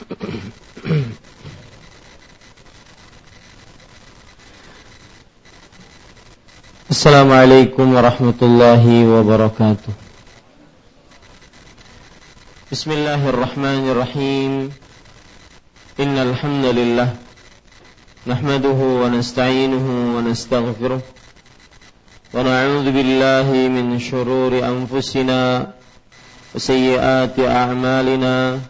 السلام عليكم ورحمة الله وبركاته. بسم الله الرحمن الرحيم. إن الحمد لله نحمده ونستعينه ونستغفره ونعوذ بالله من شرور أنفسنا وسيئات أعمالنا.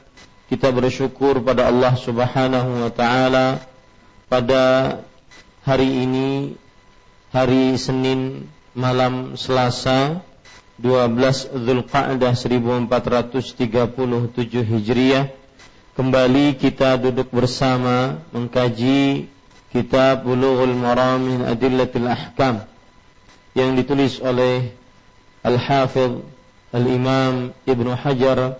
kita bersyukur pada Allah Subhanahu wa taala pada hari ini hari Senin malam Selasa 12 Zulqa'dah 1437 Hijriah. Kembali kita duduk bersama mengkaji kitab Bulughul Maram min Adillatil Ahkam yang ditulis oleh Al-Hafidh Al-Imam Ibnu Hajar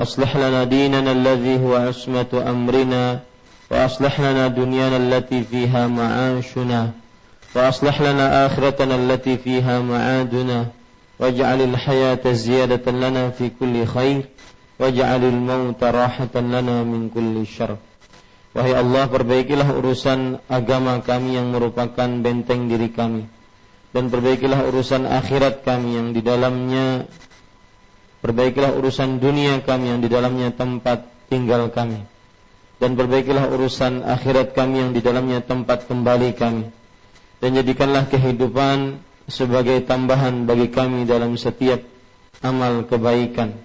أصلح لنا ديننا الذي هو عصمة أمرنا وأصلح لنا دنيانا التي فيها معاشنا وأصلح لنا آخرتنا التي فيها معادنا واجعل الحياة زيادة لنا في كل خير واجعل الموت راحة لنا من كل شر Wahai Allah, perbaikilah urusan agama kami yang merupakan benteng diri kami. Dan perbaikilah urusan akhirat kami yang di dalamnya Perbaikilah urusan dunia kami yang di dalamnya tempat tinggal kami. Dan perbaikilah urusan akhirat kami yang di dalamnya tempat kembali kami. Dan jadikanlah kehidupan sebagai tambahan bagi kami dalam setiap amal kebaikan.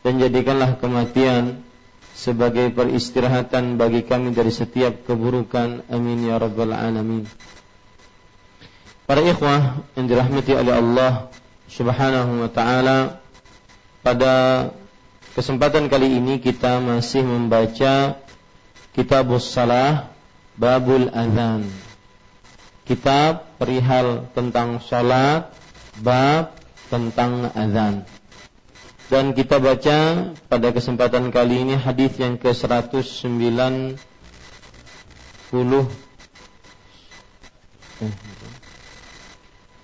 Dan jadikanlah kematian sebagai peristirahatan bagi kami dari setiap keburukan. Amin ya rabbal alamin. Para ikhwah yang dirahmati oleh Allah Subhanahu wa taala, pada kesempatan kali ini kita masih membaca Kitab Salah Babul Azan. Kitab perihal tentang salat, bab tentang azan. Dan kita baca pada kesempatan kali ini hadis yang ke-190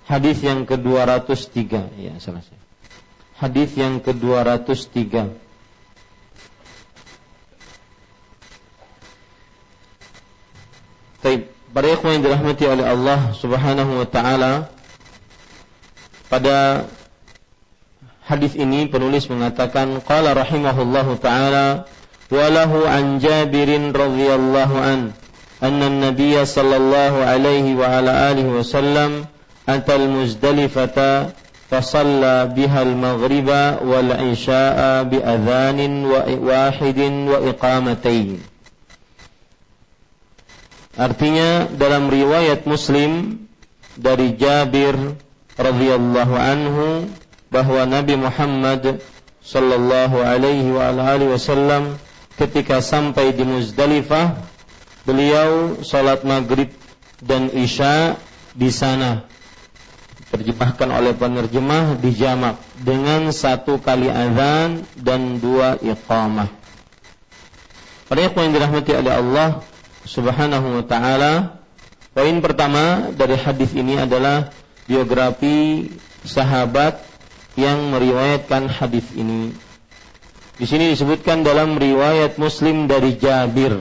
Hadis yang ke-203 ya selesai hadis yang ke-203. Baik, para ikhwan yang dirahmati oleh Allah Subhanahu wa taala, pada hadis ini penulis mengatakan qala rahimahullahu taala walahu an Jabirin radhiyallahu an anna an-nabiy sallallahu alaihi wa ala alihi wasallam atal muzdalifata فصلى بها المغرب والعشاء بأذان واحد وإقامتين Artinya dalam riwayat Muslim dari Jabir radhiyallahu anhu bahwa Nabi Muhammad sallallahu alaihi wa alihi wasallam ketika sampai di Muzdalifah beliau salat maghrib dan isya di sana terjemahkan oleh penerjemah dijamak dengan satu kali azan dan dua iqamah. Para yang dirahmati oleh Allah Subhanahu wa taala, poin pertama dari hadis ini adalah biografi sahabat yang meriwayatkan hadis ini. Di sini disebutkan dalam riwayat Muslim dari Jabir.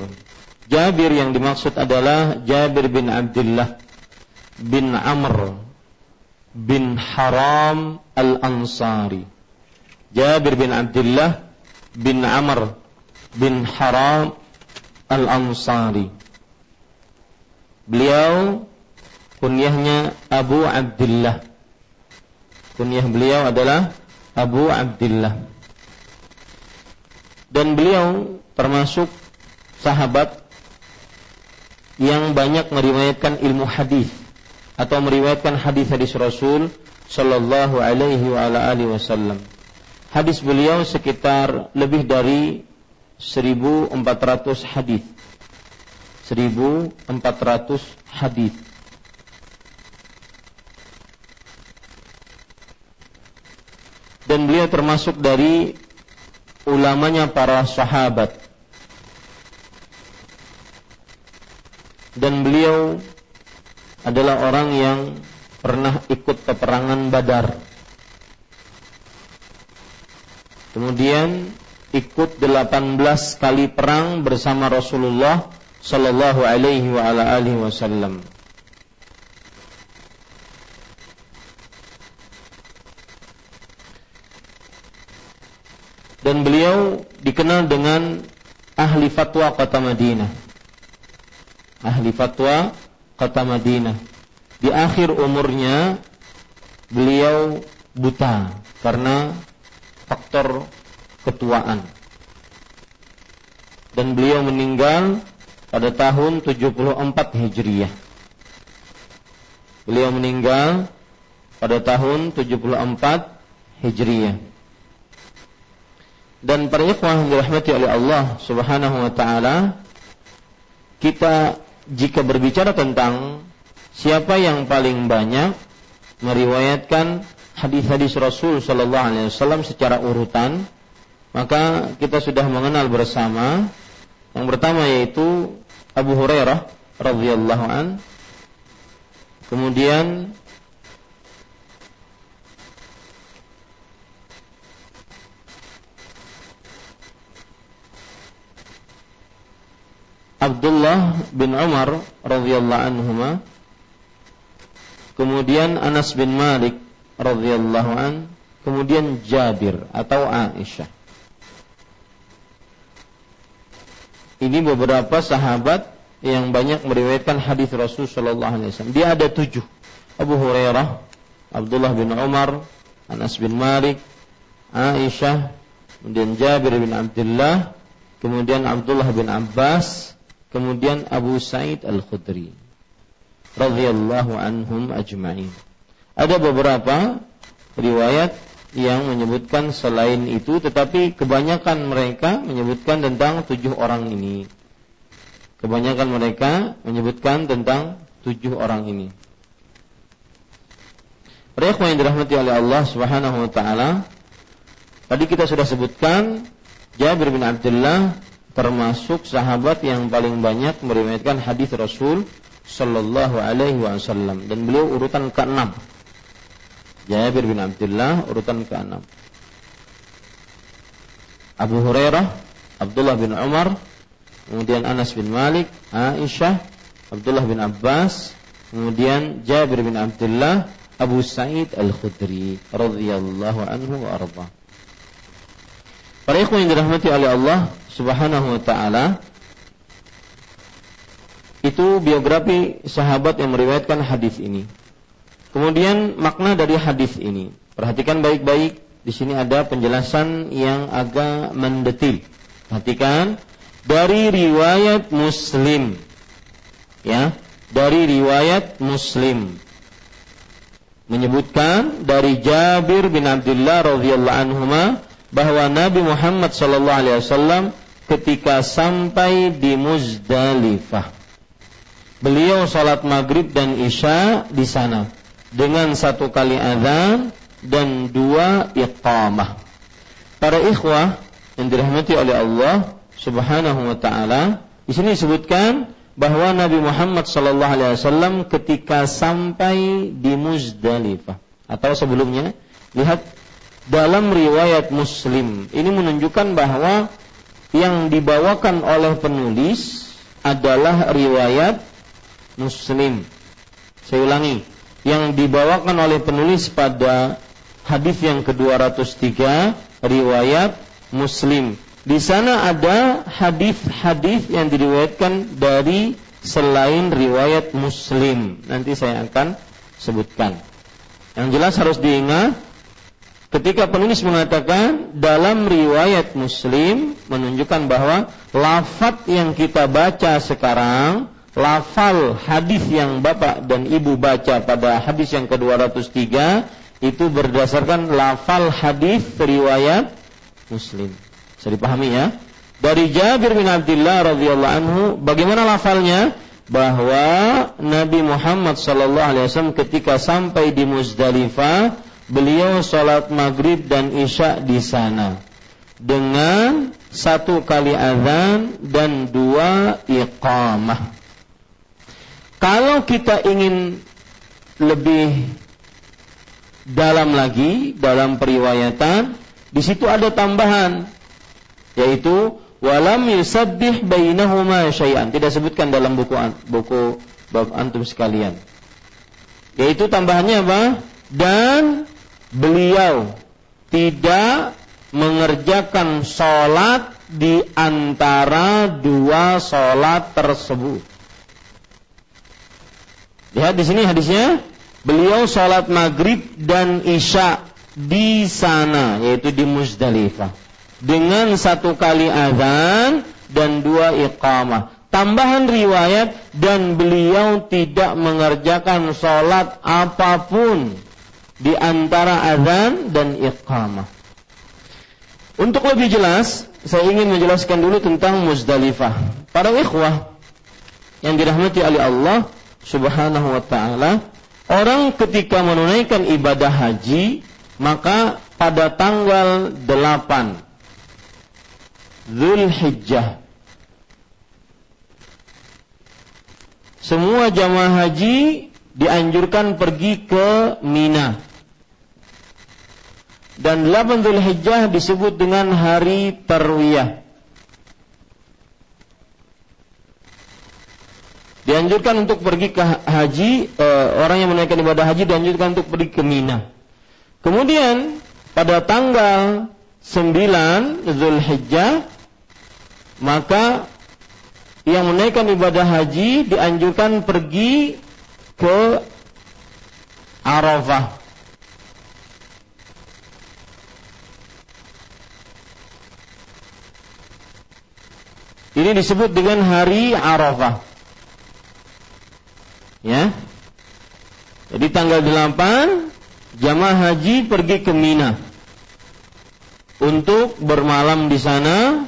Jabir yang dimaksud adalah Jabir bin Abdullah bin Amr bin Haram Al-Ansari. Jabir bin Abdullah bin Amr bin Haram Al-Ansari. Beliau kunyahnya Abu Abdullah. Kunyah beliau adalah Abu Abdullah. Dan beliau termasuk sahabat yang banyak meriwayatkan ilmu hadis atau meriwayatkan hadis-hadis Rasul Shallallahu Alaihi wa ala alihi Wasallam. Hadis beliau sekitar lebih dari 1400 hadis. 1400 hadis. Dan beliau termasuk dari ulamanya para sahabat. Dan beliau adalah orang yang pernah ikut peperangan Badar. Kemudian ikut 18 kali perang bersama Rasulullah sallallahu alaihi wa ala alihi wasallam. Dan beliau dikenal dengan ahli fatwa kota Madinah. Ahli fatwa kota Madinah. Di akhir umurnya beliau buta karena faktor ketuaan. Dan beliau meninggal pada tahun 74 Hijriah. Beliau meninggal pada tahun 74 Hijriah. Dan para ikhwah yang dirahmati oleh Allah Subhanahu wa taala, kita jika berbicara tentang siapa yang paling banyak meriwayatkan hadis-hadis Rasul Shallallahu Alaihi Wasallam secara urutan, maka kita sudah mengenal bersama. Yang pertama yaitu Abu Hurairah radhiyallahu an, kemudian Abdullah bin Umar radhiyallahu anhuma. Kemudian Anas bin Malik radhiyallahu an. Kemudian Jabir atau Aisyah. Ini beberapa sahabat yang banyak meriwayatkan hadis Rasul Shallallahu Alaihi Wasallam. Dia ada tujuh: Abu Hurairah, Abdullah bin Umar, Anas bin Malik, Aisyah, kemudian Jabir bin Abdullah, kemudian Abdullah bin Abbas, kemudian Abu Sa'id Al-Khudri radhiyallahu anhum ajma'in. Ada beberapa riwayat yang menyebutkan selain itu tetapi kebanyakan mereka menyebutkan tentang tujuh orang ini. Kebanyakan mereka menyebutkan tentang tujuh orang ini. Mereka yang dirahmati oleh Allah Subhanahu wa taala. Tadi kita sudah sebutkan Jabir bin Abdullah termasuk sahabat yang paling banyak meriwayatkan hadis Rasul Sallallahu Alaihi Wasallam. Dan beliau urutan ke-6 Jabir bin Abdullah urutan ke-6 Abu Hurairah Abdullah bin Umar kemudian Anas bin Malik Aisyah Abdullah bin Abbas kemudian Jabir bin Abdullah Abu Sa'id Al-Khudri radhiyallahu anhu wa arba. Para ikhwan yang dirahmati oleh Allah Subhanahu wa taala itu biografi sahabat yang meriwayatkan hadis ini. Kemudian makna dari hadis ini. Perhatikan baik-baik, di sini ada penjelasan yang agak mendetil. Perhatikan dari riwayat Muslim. ya dari riwayat Muslim menyebutkan dari Jabir bin Abdullah radhiyallahu anhu bahwa Nabi Muhammad sallallahu alaihi wasallam ketika sampai di Muzdalifah beliau salat maghrib dan isya di sana dengan satu kali azan dan dua iqamah. Para ikhwah yang dirahmati oleh Allah Subhanahu wa taala, di sini disebutkan bahwa Nabi Muhammad sallallahu alaihi wasallam ketika sampai di Muzdalifah atau sebelumnya lihat dalam riwayat Muslim ini menunjukkan bahwa yang dibawakan oleh penulis adalah riwayat Muslim. Saya ulangi, yang dibawakan oleh penulis pada hadis yang ke-203 riwayat Muslim. Di sana ada hadis-hadis yang diriwayatkan dari selain riwayat Muslim. Nanti saya akan sebutkan. Yang jelas harus diingat ketika penulis mengatakan dalam riwayat Muslim menunjukkan bahwa lafat yang kita baca sekarang lafal hadis yang Bapak dan Ibu baca pada hadis yang ke-203 itu berdasarkan lafal hadis riwayat Muslim. Bisa dipahami ya? Dari Jabir bin Abdullah radhiyallahu anhu, bagaimana lafalnya? Bahwa Nabi Muhammad sallallahu alaihi wasallam ketika sampai di Muzdalifah, beliau sholat maghrib dan isya di sana dengan satu kali azan dan dua iqamah. Kalau kita ingin lebih dalam lagi dalam periwayatan, di situ ada tambahan yaitu walam yusabbih bainahuma syai'an. Tidak sebutkan dalam buku buku bab antum sekalian. Yaitu tambahannya apa? Dan beliau tidak mengerjakan sholat di antara dua sholat tersebut. Lihat di sini hadisnya, beliau sholat maghrib dan isya di sana, yaitu di Muzdalifah, dengan satu kali azan dan dua iqamah. Tambahan riwayat dan beliau tidak mengerjakan sholat apa pun di antara azan dan iqamah. Untuk lebih jelas, saya ingin menjelaskan dulu tentang Muzdalifah. Para ikhwah yang dirahmati oleh Allah, Subhanahu wa taala, orang ketika menunaikan ibadah haji, maka pada tanggal 8 Zulhijjah semua jamaah haji dianjurkan pergi ke Mina. Dan 8 Zulhijjah disebut dengan hari Tarwiyah. dianjurkan untuk pergi ke haji e, orang yang menaikkan ibadah haji dianjurkan untuk pergi ke Mina. Kemudian pada tanggal 9 Zulhijjah maka yang menaikkan ibadah haji dianjurkan pergi ke Arafah. Ini disebut dengan hari Arafah. Ya. Jadi tanggal 8 jamaah haji pergi ke Mina untuk bermalam di sana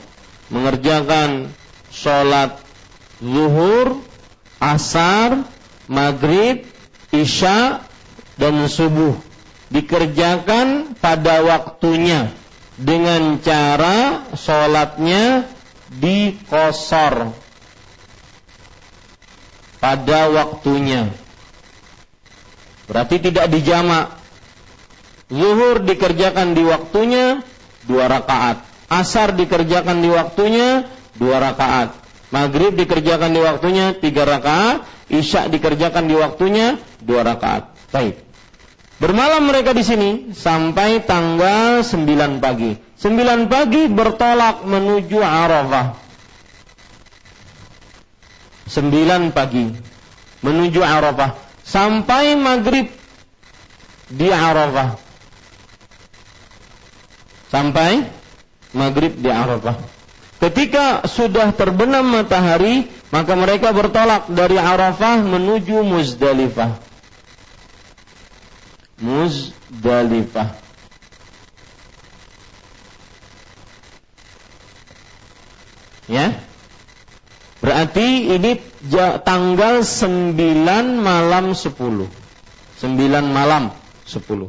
mengerjakan sholat zuhur, asar, maghrib, isya, dan subuh dikerjakan pada waktunya dengan cara sholatnya dikosor pada waktunya. Berarti tidak dijamak. Zuhur dikerjakan di waktunya dua rakaat. Asar dikerjakan di waktunya dua rakaat. Maghrib dikerjakan di waktunya tiga rakaat. Isya dikerjakan di waktunya dua rakaat. Baik. Bermalam mereka di sini sampai tanggal 9 pagi. 9 pagi bertolak menuju Arafah. 9 pagi menuju Arafah sampai maghrib di Arafah sampai maghrib di Arafah ketika sudah terbenam matahari maka mereka bertolak dari Arafah menuju Muzdalifah. Muzdalifah. Ya. Berarti ini tanggal 9 malam 10. 9 malam 10.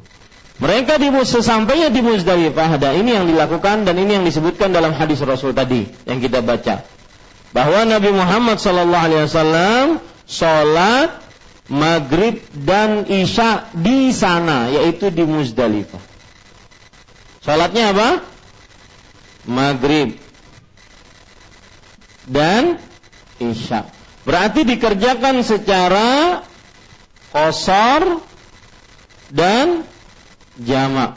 Mereka di sesampainya di Muzdalifah ada ini yang dilakukan dan ini yang disebutkan dalam hadis Rasul tadi yang kita baca. Bahwa Nabi Muhammad sallallahu alaihi maghrib dan isya di sana yaitu di Muzdalifah. Salatnya apa? Maghrib dan isya. Berarti dikerjakan secara kosor dan jamak.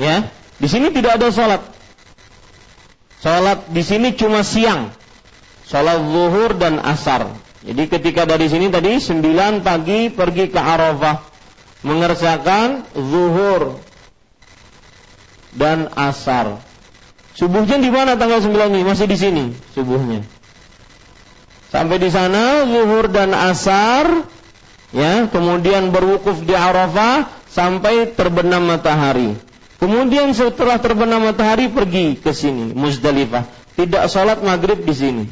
Ya, di sini tidak ada sholat. Sholat di sini cuma siang. Sholat zuhur dan asar. Jadi ketika dari sini tadi 9 pagi pergi ke Arafah mengerjakan zuhur dan asar. Subuhnya di mana tanggal 9 ini? Masih di sini subuhnya. Sampai di sana zuhur dan asar ya kemudian berwukuf di Arafah sampai terbenam matahari. Kemudian setelah terbenam matahari pergi ke sini Muzdalifah. Tidak sholat maghrib di sini.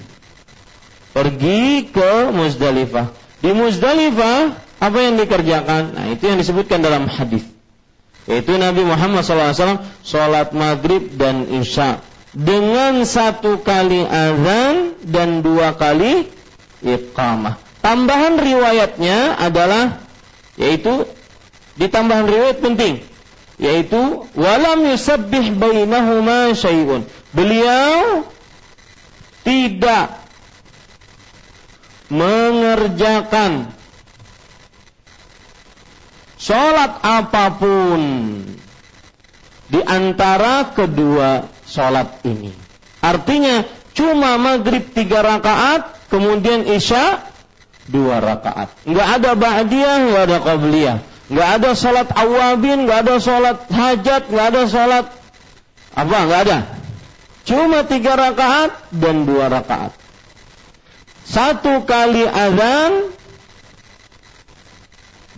Pergi ke Muzdalifah. Di Muzdalifah apa yang dikerjakan? Nah itu yang disebutkan dalam hadis. Yaitu Nabi Muhammad SAW sholat maghrib dan isya dengan satu kali azan dan dua kali iqamah. Tambahan riwayatnya adalah yaitu di tambahan riwayat penting yaitu walam yusabbih bainahuma syai'un. Beliau tidak mengerjakan sholat apa pun di antara kedua sholat ini. Artinya cuma maghrib tiga rakaat, kemudian isya dua rakaat. Nggak ada ba'diyah, nggak ada qabliyah. Nggak ada sholat awabin, nggak ada sholat hajat, nggak ada sholat apa, nggak ada. Cuma tiga rakaat dan dua rakaat. Satu kali azan,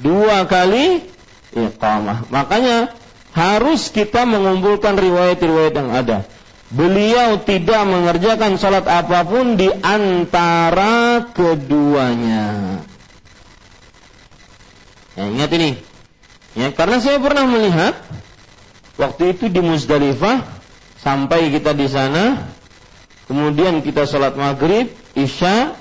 dua kali iqamah. Makanya harus kita mengumpulkan riwayat-riwayat yang ada beliau tidak mengerjakan sholat apa pun di antara keduanya. Ya, ingat ini. Ya, karena saya pernah melihat waktu itu di Muzdalifah sampai kita di sana, kemudian kita sholat maghrib, isya,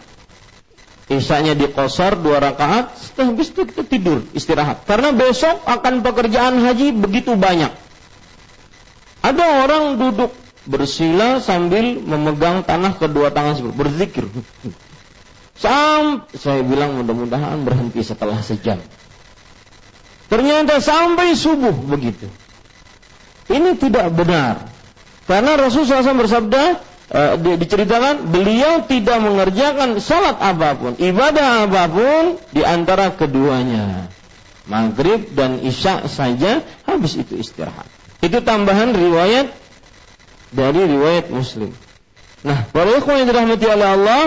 isyanya di kosar dua rakaat, setelah itu kita tidur istirahat. Karena besok akan pekerjaan haji begitu banyak. Ada orang duduk bersila sambil memegang tanah kedua tangan berzikir. Sam, saya bilang mudah-mudahan berhenti setelah sejam. Ternyata sampai subuh begitu. Ini tidak benar. Karena Rasulullah SAW bersabda, e, diceritakan beliau tidak mengerjakan salat apa pun, ibadah apa pun di antara keduanya. Maghrib dan Isya saja habis itu istirahat. Itu tambahan riwayat dari riwayat Muslim. Nah, para ikhwan yang dirahmati oleh Allah,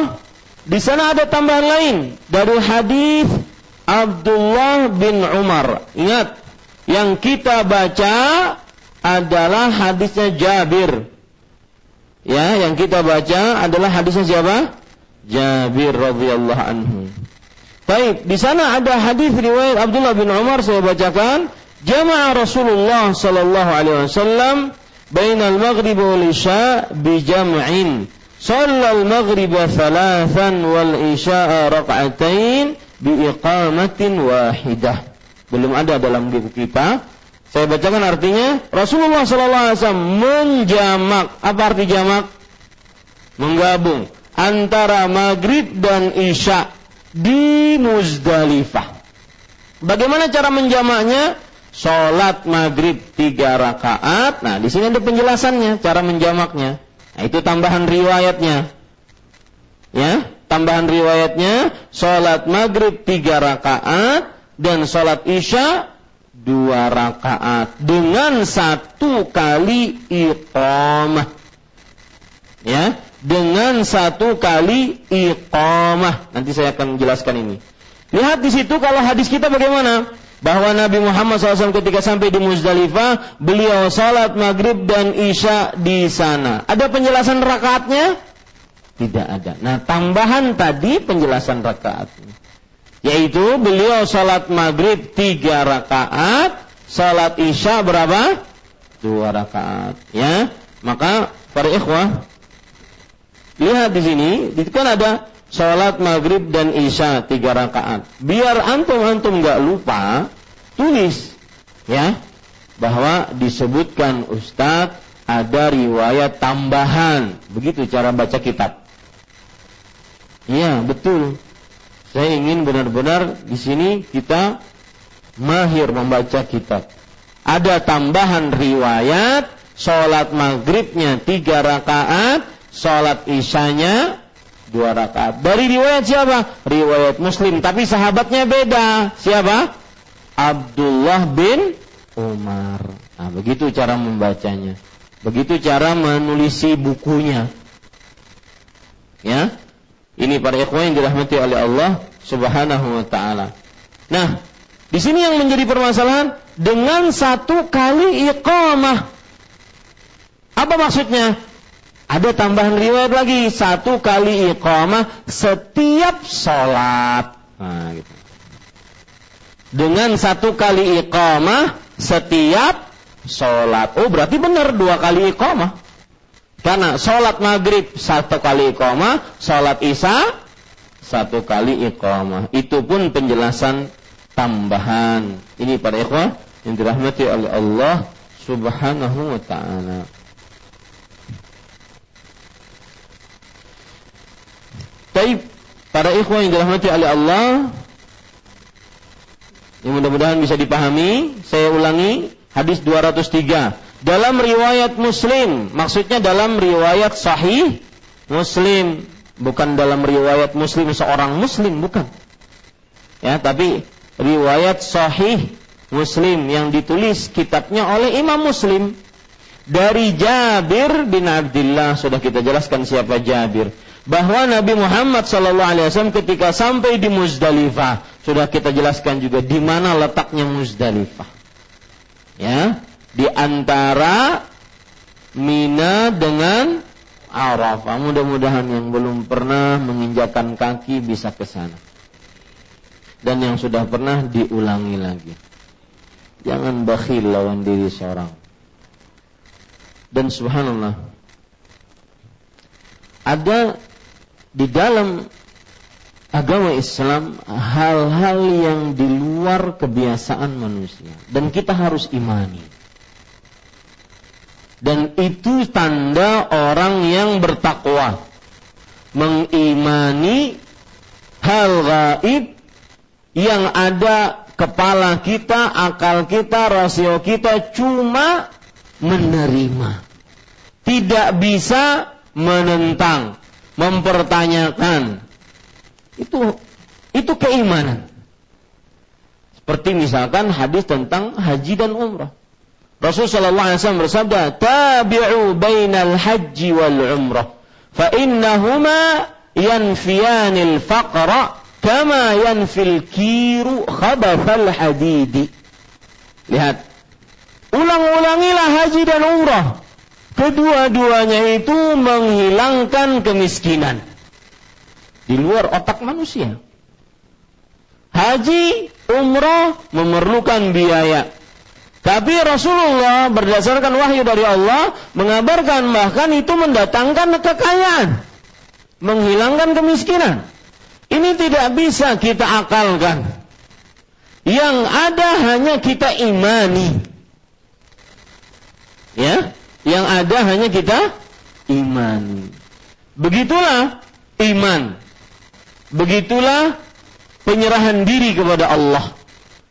di sana ada tambahan lain dari hadis Abdullah bin Umar. Ingat, yang kita baca adalah hadisnya Jabir ya yang kita baca adalah hadisnya siapa? Jabir radhiyallahu anhu. Baik, di sana ada hadis riwayat Abdullah bin Umar saya bacakan, jama'a Rasulullah sallallahu alaihi wasallam bainal maghrib wal isya bi jam'in. Shalla al-maghrib thalathan wal isya rak'atain bi iqamatin wahidah. Belum ada dalam buku kita saya bacakan artinya Rasulullah SAW menjamak apa arti jamak menggabung antara maghrib dan isya di Muzdalifah bagaimana cara menjamaknya sholat maghrib tiga rakaat. Nah, di sini ada penjelasannya, cara menjamaknya. Nah, itu tambahan riwayatnya. Ya, tambahan riwayatnya, sholat maghrib tiga rakaat dan sholat isya dua rakaat dengan satu kali iqamah. Ya, dengan satu kali iqamah. Nanti saya akan jelaskan ini. Lihat di situ kalau hadis kita bagaimana? Bahwa Nabi Muhammad SAW ketika sampai di Muzdalifah, beliau salat maghrib dan isya di sana. Ada penjelasan rakaatnya? Tidak ada. Nah, tambahan tadi penjelasan rakaatnya. Yaitu beliau salat maghrib tiga rakaat, salat isya berapa? Dua rakaat. Ya, maka para ikhwah lihat di sini, itu kan ada sholat maghrib dan isya tiga rakaat. Biar antum antum nggak lupa, tulis ya bahwa disebutkan Ustadz ada riwayat tambahan. Begitu cara baca kitab. Iya betul. Saya ingin benar-benar di sini kita mahir membaca kitab. Ada tambahan riwayat sholat maghribnya tiga rakaat, sholat isyanya dua rakaat. Dari riwayat siapa? Riwayat Muslim, tapi sahabatnya beda. Siapa? Abdullah bin Umar. Nah, begitu cara membacanya. Begitu cara menulisi bukunya. Ya. Ini para ikhwan yang dirahmati oleh Allah Subhanahu wa taala. Nah, di sini yang menjadi permasalahan dengan satu kali iqamah. Apa maksudnya? Ada tambahan riwayat lagi satu kali iqamah setiap sholat. Nah, gitu. Dengan satu kali iqamah setiap sholat. Oh berarti benar dua kali iqamah. Karena sholat maghrib satu kali iqamah, sholat isya satu kali iqamah. Itu pun penjelasan tambahan. Ini para ikhwah yang dirahmati oleh Allah Subhanahu wa taala. Taib para ikhwan yang dirahmati oleh Allah yang mudah-mudahan bisa dipahami, saya ulangi hadis 203. Dalam riwayat Muslim, maksudnya dalam riwayat sahih Muslim, bukan dalam riwayat Muslim seorang Muslim, bukan. Ya, tapi riwayat sahih Muslim yang ditulis kitabnya oleh Imam Muslim. Dari Jabir bin Abdullah sudah kita jelaskan siapa Jabir. Bahwa Nabi Muhammad Shallallahu Alaihi Wasallam ketika sampai di Muzdalifah. Sudah kita jelaskan juga di mana letaknya Muzdalifah. Ya di antara Mina dengan Arafah. Mudah-mudahan yang belum pernah menginjakan kaki bisa ke sana. Dan yang sudah pernah diulangi lagi. Jangan bakhil lawan diri seorang. Dan subhanallah ada di dalam agama Islam hal-hal yang di luar kebiasaan manusia. Dan kita harus imani. Dan itu tanda orang yang bertakwa. Mengimani hal gaib yang ada kepala kita, akal kita, rasio kita cuma menerima. Tidak bisa menentang mempertanyakan itu itu keimanan. Seperti misalkan hadis tentang haji dan umrah. Rasulullah sallallahu alaihi wasallam bersabda, "Tabi'u bainal haji wal umrah, fa innahuma yanfiyanil faqra kama yanfil kiru khabathal hadidi." Lihat. Ulang-ulangilah haji dan umrah Kedua-duanya itu menghilangkan kemiskinan di luar otak manusia. Haji, umrah memerlukan biaya. Tapi Rasulullah berdasarkan wahyu dari Allah mengabarkan bahkan itu mendatangkan kekayaan, menghilangkan kemiskinan. Ini tidak bisa kita akalkan. Yang ada hanya kita imani. Ya, yang ada hanya kita iman. Begitulah iman. Begitulah penyerahan diri kepada Allah.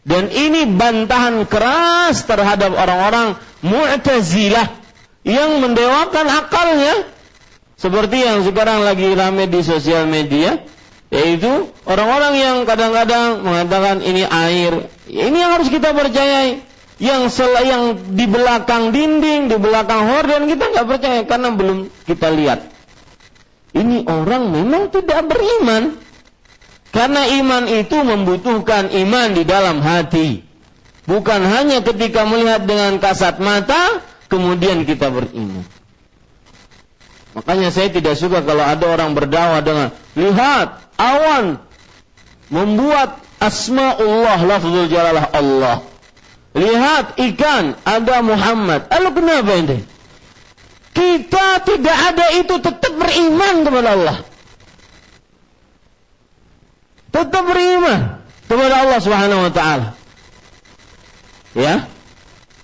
Dan ini bantahan keras terhadap orang-orang Mu'tazilah yang mendewakan akalnya seperti yang sekarang lagi rame di sosial media yaitu orang-orang yang kadang-kadang mengatakan ini air. Ini yang harus kita percayai yang sel yang di belakang dinding, di belakang horden kita nggak percaya karena belum kita lihat. ini orang memang tidak beriman. Karena iman itu membutuhkan iman di dalam hati. Bukan hanya ketika melihat dengan kasat mata, kemudian kita beriman. Makanya saya tidak suka kalau ada orang berdakwah dengan lihat awan membuat asmaullah lafzul jalalah Allah. Lihat ikan ada Muhammad. Lalu kenapa ini? Kita tidak ada itu tetap beriman kepada Allah. Tetap beriman kepada Allah Subhanahu wa taala. Ya.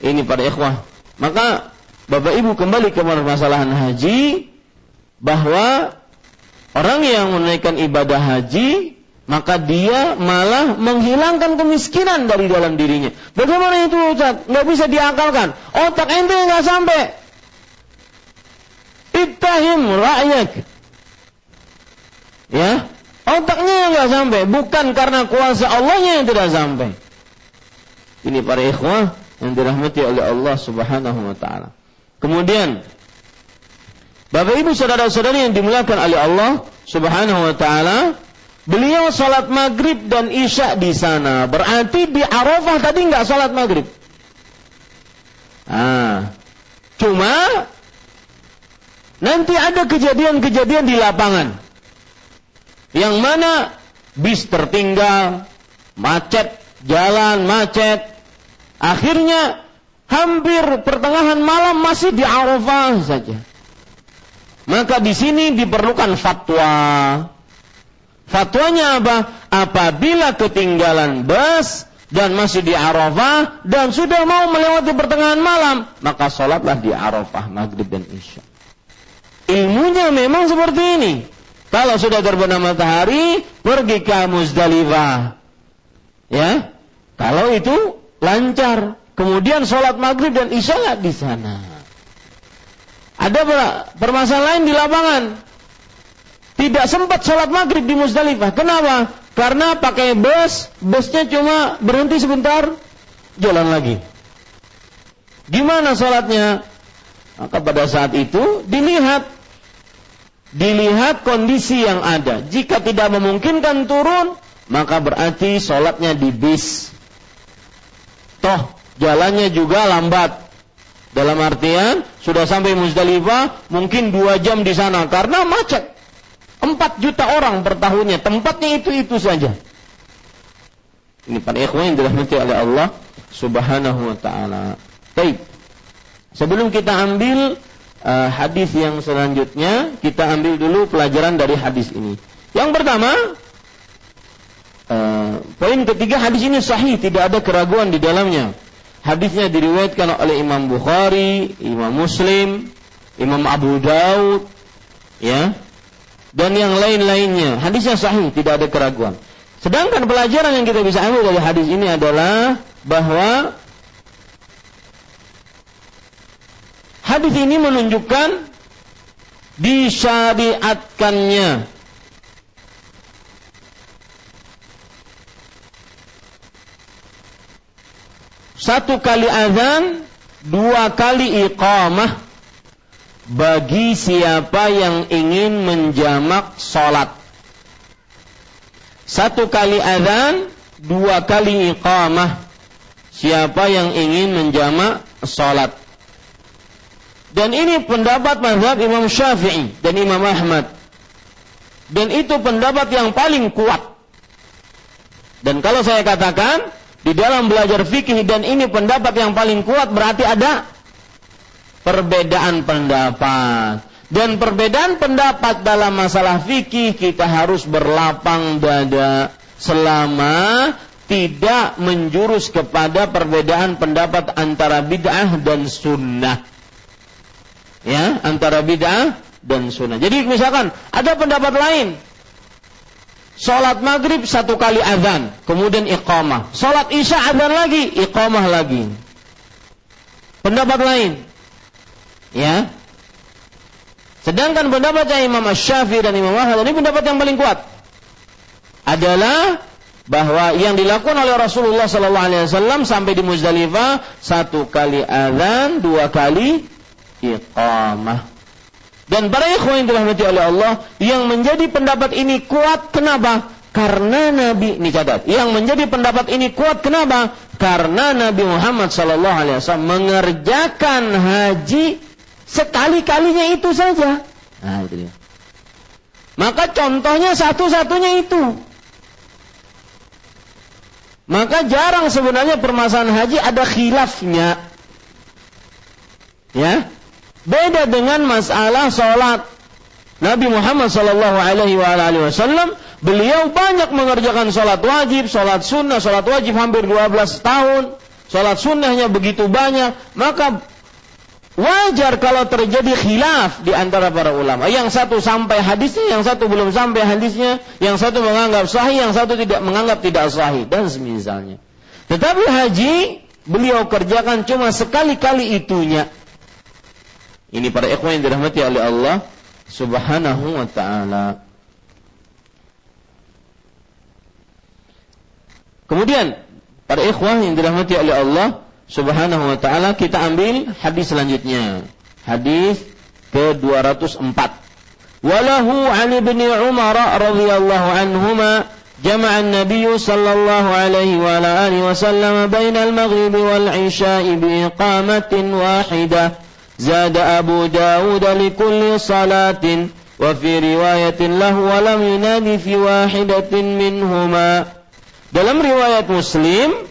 Ini para ikhwah. Maka Bapak Ibu kembali ke permasalahan haji bahwa orang yang menunaikan ibadah haji maka dia malah menghilangkan kemiskinan dari dalam dirinya. Bagaimana itu Ustaz? Nggak bisa diakalkan. Otak ente nggak sampai. Ittahim rakyat. Ya, otaknya yang nggak sampai, bukan karena kuasa Allahnya yang tidak sampai. Ini para ikhwah yang dirahmati oleh Allah Subhanahu wa taala. Kemudian Bapak Ibu saudara-saudari yang dimuliakan oleh Allah Subhanahu wa taala, beliau salat maghrib dan isya di sana. Berarti di Arafah tadi nggak salat maghrib. Ah, cuma nanti ada kejadian-kejadian di lapangan yang mana bis tertinggal, macet, jalan macet. Akhirnya hampir pertengahan malam masih di Arafah saja. Maka di sini diperlukan fatwa. Fatwanya apa? Apabila ketinggalan bus dan masih di Arafah dan sudah mau melewati pertengahan malam, maka sholatlah di Arafah maghrib dan isya. Ilmunya memang seperti ini. Kalau sudah terbenam matahari, pergi ke Muzdalifah. Ya, kalau itu lancar. Kemudian sholat maghrib dan isya di sana. Ada permasalahan di lapangan. Tidak sempat sholat maghrib di Musdalifah. Kenapa? Karena pakai bus, busnya cuma berhenti sebentar, jalan lagi. Gimana sholatnya? Maka pada saat itu dilihat dilihat kondisi yang ada. Jika tidak memungkinkan turun, maka berarti sholatnya di bis. Toh jalannya juga lambat. Dalam artian sudah sampai Muzdalifah mungkin dua jam di sana karena macet. Empat juta orang per tahunnya tempatnya itu itu saja. Ini para ikhwan yang dirahmati oleh Allah Subhanahu wa taala. Baik. Sebelum kita ambil uh, hadis yang selanjutnya, kita ambil dulu pelajaran dari hadis ini. Yang pertama, uh, poin ketiga hadis ini sahih, tidak ada keraguan di dalamnya. Hadisnya diriwayatkan oleh Imam Bukhari, Imam Muslim, Imam Abu Daud, ya, dan yang lain-lainnya. Hadisnya sahih, tidak ada keraguan. Sedangkan pelajaran yang kita bisa ambil dari hadis ini adalah bahwa hadis ini menunjukkan disyariatkannya satu kali azan, dua kali iqamah bagi siapa yang ingin menjamak sholat. Satu kali azan, dua kali iqamah siapa yang ingin menjamak sholat. Dan ini pendapat mazhab Imam Syafi'i dan Imam Ahmad. Dan itu pendapat yang paling kuat. Dan kalau saya katakan, di dalam belajar fikih dan ini pendapat yang paling kuat berarti ada perbedaan pendapat. Dan perbedaan pendapat dalam masalah fikih kita harus berlapang dada selama tidak menjurus kepada perbedaan pendapat antara bid'ah dan sunnah. Ya, antara bid'ah dan sunnah. Jadi misalkan ada pendapat lain Sholat maghrib satu kali azan, kemudian iqamah. Sholat isya azan lagi, iqamah lagi. Pendapat lain. Ya. Sedangkan pendapatnya Imam Syafi'i dan Imam Ahmad ini pendapat yang paling kuat adalah bahwa yang dilakukan oleh Rasulullah Wasallam sampai di Muzdalifah satu kali azan, dua kali iqamah. Dan para ikhwan yang dirahmati oleh Allah yang menjadi pendapat ini kuat kenapa? Karena Nabi ini catat. Yang menjadi pendapat ini kuat kenapa? Karena Nabi Muhammad Shallallahu Alaihi Wasallam mengerjakan haji sekali-kalinya itu saja. Nah itu dia. Maka contohnya satu-satunya itu. Maka jarang sebenarnya permasalahan haji ada khilafnya. Ya, Beda dengan masalah sholat. Nabi Muhammad Shallallahu Alaihi Wasallam beliau banyak mengerjakan sholat wajib, sholat sunnah, sholat wajib hampir 12 tahun, sholat sunnahnya begitu banyak, maka wajar kalau terjadi khilaf di antara para ulama. Yang satu sampai hadisnya, yang satu belum sampai hadisnya, yang satu menganggap sahih, yang satu tidak menganggap tidak sahih dan semisalnya. Tetapi haji beliau kerjakan cuma sekali-kali itunya ini para ikhwan yang dirahmati oleh Allah Subhanahu wa taala. Kemudian para ikhwah yang dirahmati oleh Allah Subhanahu wa taala kita ambil hadis selanjutnya. Hadis ke-204. Walahu an ibni Umar radhiyallahu anhuma جمع النبي صلى الله عليه وعلى آله وسلم بين المغرب والعشاء بإقامة واحدة زاد أبو داود لكل صلاة وفي رواية له ولم ينادي في واحدة منهما dalam riwayat Muslim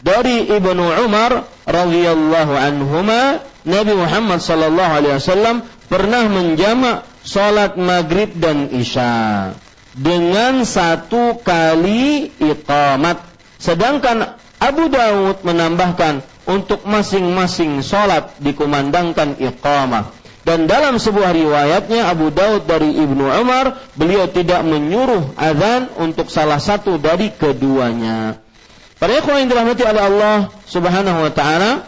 dari Ibnu Umar radhiyallahu anhuma Nabi Muhammad sallallahu alaihi wasallam pernah menjamak salat maghrib dan isya dengan satu kali iqamat sedangkan Abu Dawud menambahkan untuk masing-masing sholat dikumandangkan iqamah. Dan dalam sebuah riwayatnya Abu Daud dari Ibnu Umar, beliau tidak menyuruh azan untuk salah satu dari keduanya. Para ikhwan yang dirahmati oleh Allah Subhanahu wa taala,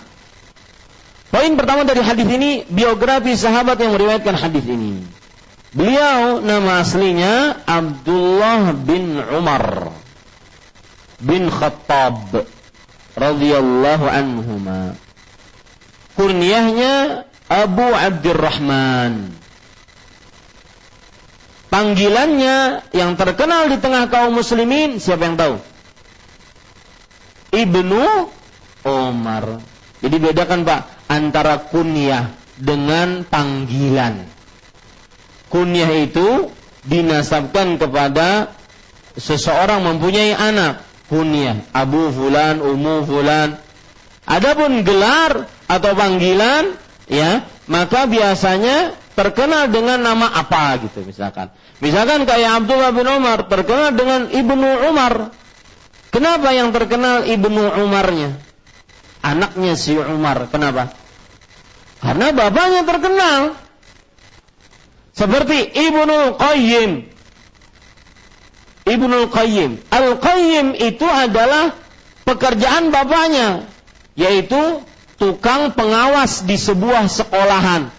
poin pertama dari hadis ini biografi sahabat yang meriwayatkan hadis ini. Beliau nama aslinya Abdullah bin Umar bin Khattab radhiyallahu anhuma. Kurniahnya Abu Abdurrahman. Panggilannya yang terkenal di tengah kaum muslimin siapa yang tahu? Ibnu Umar. Jadi bedakan Pak antara kunyah dengan panggilan. Kunyah itu dinasabkan kepada seseorang mempunyai anak kunyah Abu Fulan, Umu Fulan. Adapun gelar atau panggilan ya, maka biasanya terkenal dengan nama apa gitu misalkan. Misalkan kayak Abdullah bin Umar terkenal dengan Ibnu Umar. Kenapa yang terkenal Ibnu Umarnya? Anaknya si Umar. Kenapa? Karena bapaknya terkenal. Seperti Ibnu Qayyim Ibnu Qayyim. Al-Qayyim itu adalah pekerjaan bapaknya, yaitu tukang pengawas di sebuah sekolahan.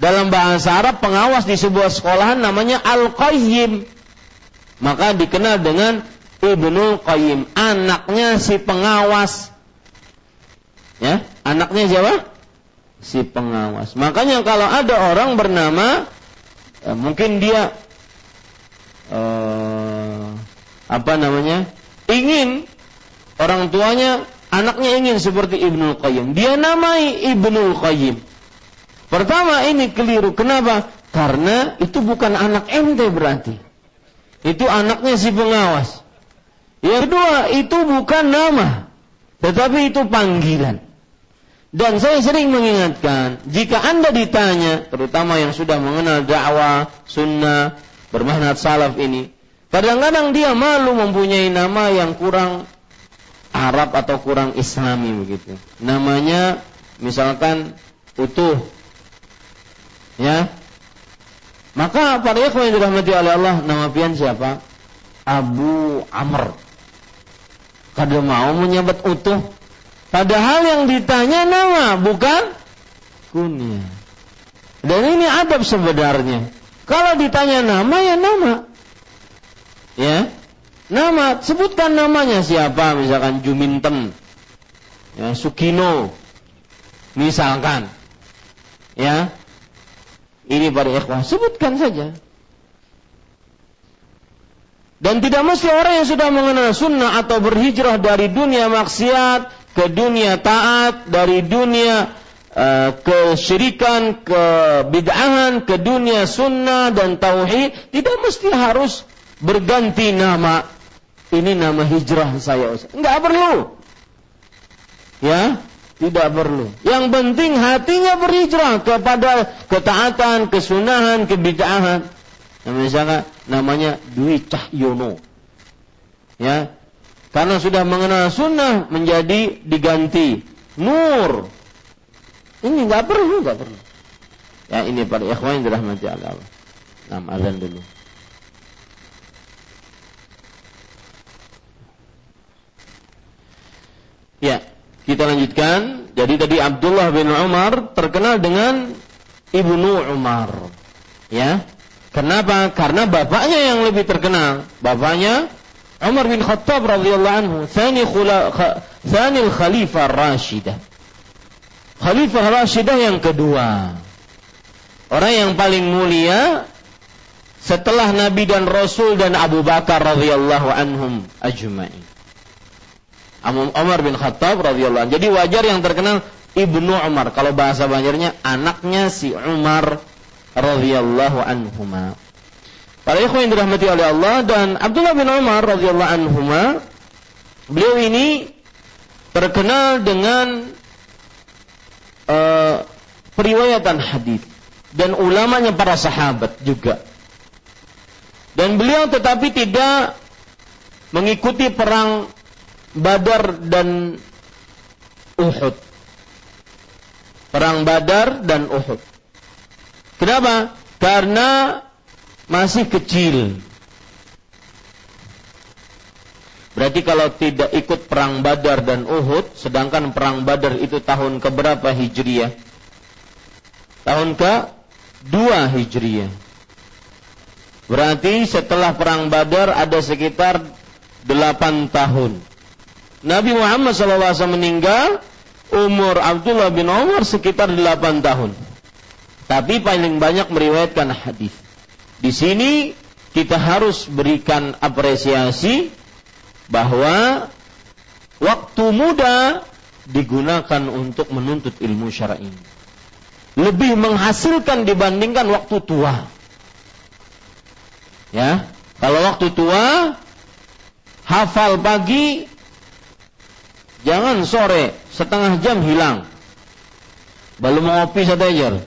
Dalam bahasa Arab pengawas di sebuah sekolahan namanya Al-Qayyim. Maka dikenal dengan Ibnu Qayyim, anaknya si pengawas. Ya, anaknya siapa? Si pengawas. Makanya kalau ada orang bernama ya mungkin dia uh, apa namanya? Ingin orang tuanya anaknya ingin seperti Ibnu Qayyim. Dia namai Ibnu Qayyim. Pertama ini keliru. Kenapa? Karena itu bukan anak ente berarti. Itu anaknya si pengawas. Yang kedua itu bukan nama tetapi itu panggilan. Dan saya sering mengingatkan, jika Anda ditanya, terutama yang sudah mengenal dakwah, sunnah, bermanhaj salaf ini, kadang-kadang dia malu mempunyai nama yang kurang Arab atau kurang Islami begitu. Namanya misalkan utuh. Ya. Maka para ikhwan yang dirahmati oleh Allah, nama pian siapa? Abu Amr. Kada mau menyebut utuh. Padahal yang ditanya nama, bukan kunyah. Dan ini adab sebenarnya. Kalau ditanya nama ya nama. Ya. Nama, sebutkan namanya siapa misalkan Juminten. Ya, Sukino. Misalkan. Ya. Ini para ikhwah, sebutkan saja. Dan tidak mesti orang yang sudah mengenal sunnah atau berhijrah dari dunia maksiat ke dunia taat, dari dunia uh, kesyirikan, ke bid'ahan, ke dunia sunnah dan tauhid, tidak mesti harus berganti nama. Ini nama hijrah saya. Enggak perlu. Ya, tidak perlu. Yang penting hatinya berhijrah kepada ketaatan, kesunahan, kebid'ahan. Nah, misalnya namanya Dwi Cahyono. Ya. Karena sudah mengenal sunnah menjadi diganti Nur. Ini nggak perlu, nggak perlu. Ya ini para ikhwan yang dirahmati Allah. Nah, azan dulu. Ya, kita lanjutkan. Jadi tadi Abdullah bin Umar terkenal dengan Ibnu Umar. Ya, Kenapa? Karena bapaknya yang lebih terkenal. Bapaknya Umar bin Khattab radhiyallahu anhu, thani khalifah Rashidah. Khalifah Rashidah yang kedua. Orang yang paling mulia setelah Nabi dan Rasul dan Abu Bakar radhiyallahu anhum ajma'in. Umar bin Khattab radhiyallahu. Jadi wajar yang terkenal Ibnu Umar. Kalau bahasa Banjarnya anaknya si Umar radhiyallahu anhuma. Para ikhwan yang dirahmati oleh Allah dan Abdullah bin Umar radhiyallahu anhuma beliau ini terkenal dengan uh, periwayatan hadis dan ulamanya para sahabat juga. Dan beliau tetapi tidak mengikuti perang Badar dan Uhud. Perang Badar dan Uhud. Kenapa? Karena masih kecil. Berarti kalau tidak ikut perang Badar dan Uhud, sedangkan perang Badar itu tahun keberapa Hijriyah? Tahun ke dua Hijriyah. Berarti setelah perang Badar ada sekitar delapan tahun. Nabi Muhammad SAW meninggal umur Abdullah bin Umar sekitar delapan tahun tapi paling banyak meriwayatkan hadis. Di sini kita harus berikan apresiasi bahwa waktu muda digunakan untuk menuntut ilmu syar'i. Lebih menghasilkan dibandingkan waktu tua. Ya, kalau waktu tua hafal pagi jangan sore setengah jam hilang. Belum ngopi aja.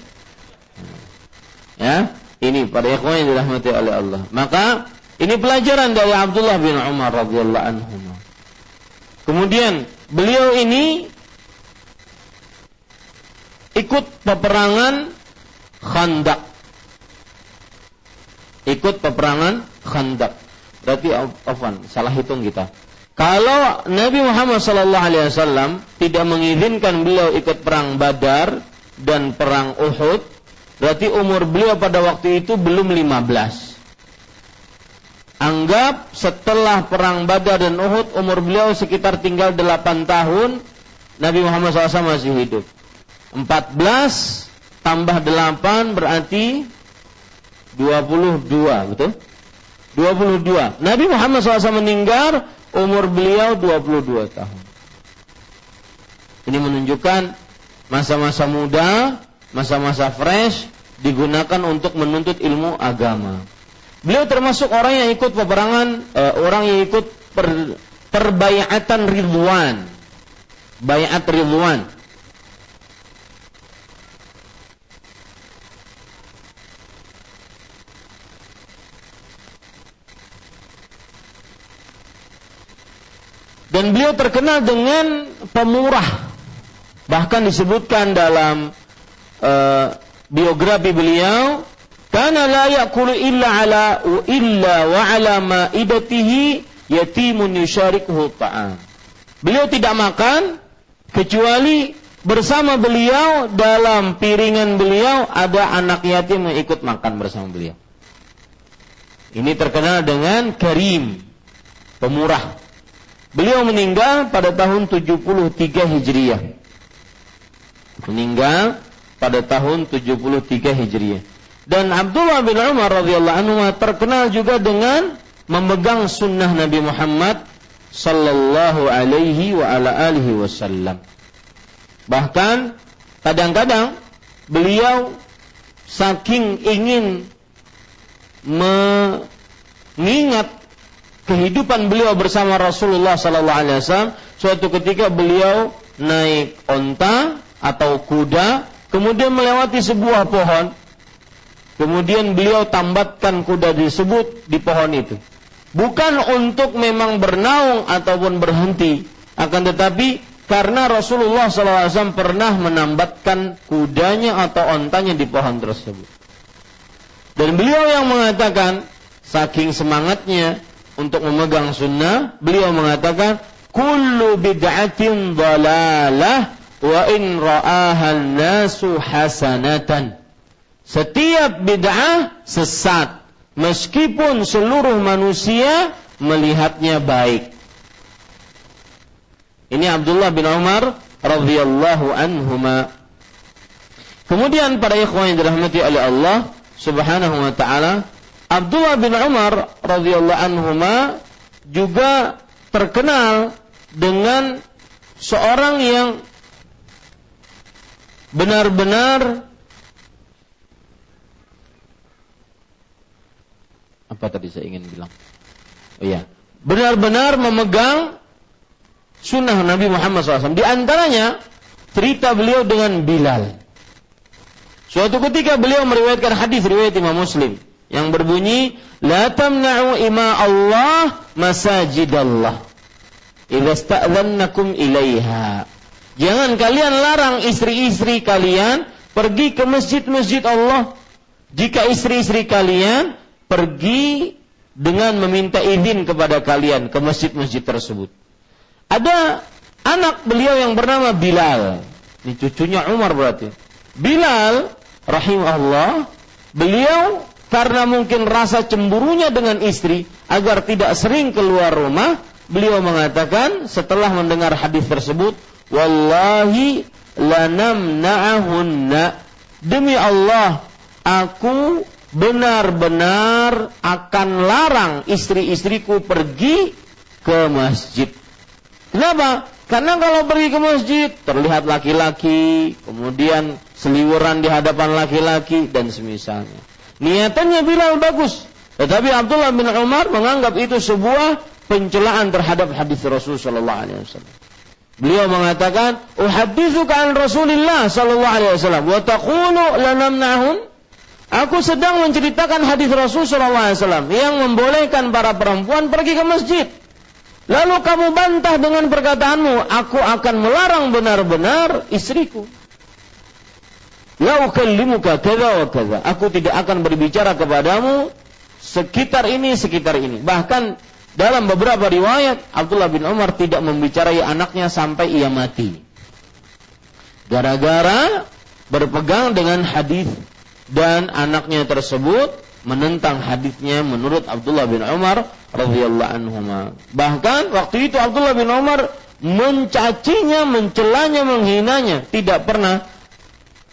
Ya, ini pada ikhwan yang dirahmati oleh Allah. Maka ini pelajaran dari Abdullah bin Umar radhiyallahu anhu. Kemudian beliau ini ikut peperangan Khandak. Ikut peperangan Khandak. Berarti afwan, salah hitung kita. Kalau Nabi Muhammad sallallahu alaihi wasallam tidak mengizinkan beliau ikut perang Badar dan perang Uhud, Berarti umur beliau pada waktu itu belum 15. Anggap setelah perang Badar dan Uhud umur beliau sekitar tinggal 8 tahun Nabi Muhammad SAW masih hidup. 14 tambah 8 berarti 22, betul? 22. Nabi Muhammad SAW meninggal umur beliau 22 tahun. Ini menunjukkan masa-masa muda, masa-masa fresh, digunakan untuk menuntut ilmu agama. Beliau termasuk orang yang ikut peperangan, uh, orang yang ikut per, perbayatan ridwan. Bayat ridwan. Dan beliau terkenal dengan pemurah. Bahkan disebutkan dalam uh, biografi beliau karena la ya'kulu illa ala illa wa ala ma'idatihi yatimun yusyarikuhu ta'am. Beliau tidak makan kecuali bersama beliau dalam piringan beliau ada anak yatim yang ikut makan bersama beliau. Ini terkenal dengan karim, pemurah. Beliau meninggal pada tahun 73 Hijriah. Meninggal pada tahun 73 Hijriah. Dan Abdullah bin Umar radhiyallahu anhu terkenal juga dengan memegang sunnah Nabi Muhammad sallallahu alaihi wa ala alihi wasallam. Bahkan kadang-kadang beliau saking ingin mengingat kehidupan beliau bersama Rasulullah sallallahu alaihi wasallam suatu ketika beliau naik onta atau kuda kemudian melewati sebuah pohon Kemudian beliau tambatkan kuda disebut di pohon itu. Bukan untuk memang bernaung ataupun berhenti, akan tetapi karena Rasulullah SAW pernah menambatkan kudanya atau ontanya di pohon tersebut. Dan beliau yang mengatakan, saking semangatnya untuk memegang sunnah, beliau mengatakan, Kullu bid'atin dalalah wa in ra'ahan nasu hasanatan. Setiap bid'ah sesat meskipun seluruh manusia melihatnya baik. Ini Abdullah bin Umar radhiyallahu anhuma. Kemudian para ikhwan yang dirahmati oleh Allah Subhanahu wa taala, Abdullah bin Umar radhiyallahu anhuma juga terkenal dengan seorang yang benar-benar Apa tadi saya ingin bilang? Oh iya. Benar-benar memegang sunnah Nabi Muhammad SAW. Di antaranya cerita beliau dengan Bilal. Suatu ketika beliau meriwayatkan hadis riwayat Imam Muslim yang berbunyi la tamna'u ima Allah masajidallah idza ilaiha. Jangan kalian larang istri-istri kalian pergi ke masjid-masjid Allah jika istri-istri kalian pergi dengan meminta izin kepada kalian ke masjid-masjid tersebut. Ada anak beliau yang bernama Bilal. Ini cucunya Umar berarti. Bilal rahimahullah, beliau karena mungkin rasa cemburunya dengan istri agar tidak sering keluar rumah, beliau mengatakan setelah mendengar hadis tersebut, "Wallahi lanamna'ahunna." Demi Allah, aku benar-benar akan larang istri-istriku pergi ke masjid. Kenapa? Karena kalau pergi ke masjid terlihat laki-laki, kemudian seliweran di hadapan laki-laki dan semisalnya. Niatannya Bilal bagus, tetapi Abdullah bin Umar menganggap itu sebuah pencelaan terhadap hadis Rasul sallallahu. Beliau mengatakan, "Uhadditsuka an Rasulillah sallallahu alaihi wasallam wa taqulu lanamnahun?" Aku sedang menceritakan hadis Rasul SAW yang membolehkan para perempuan pergi ke masjid. Lalu kamu bantah dengan perkataanmu, aku akan melarang benar-benar istriku. La. Aku tidak akan berbicara kepadamu sekitar ini, sekitar ini. Bahkan dalam beberapa riwayat Abdullah bin Umar tidak membicarai anaknya sampai ia mati. Gara-gara berpegang dengan hadis dan anaknya tersebut menentang hadisnya menurut Abdullah bin Umar radhiyallahu anhu. Bahkan waktu itu Abdullah bin Umar mencacinya, mencelanya, menghinanya. Tidak pernah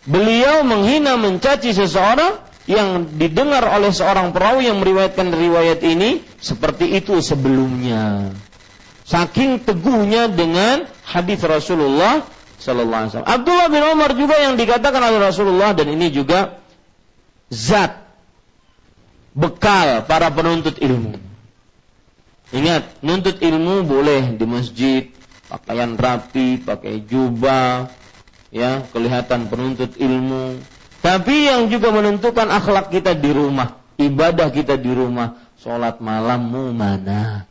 beliau menghina, mencaci seseorang yang didengar oleh seorang perawi yang meriwayatkan riwayat ini seperti itu sebelumnya. Saking teguhnya dengan hadis Rasulullah sallallahu alaihi wasallam. Abdullah bin Umar juga yang dikatakan oleh Rasulullah dan ini juga zat bekal para penuntut ilmu. Ingat, nuntut ilmu boleh di masjid, pakaian rapi, pakai jubah, ya, kelihatan penuntut ilmu. Tapi yang juga menentukan akhlak kita di rumah, ibadah kita di rumah, sholat malammu mana?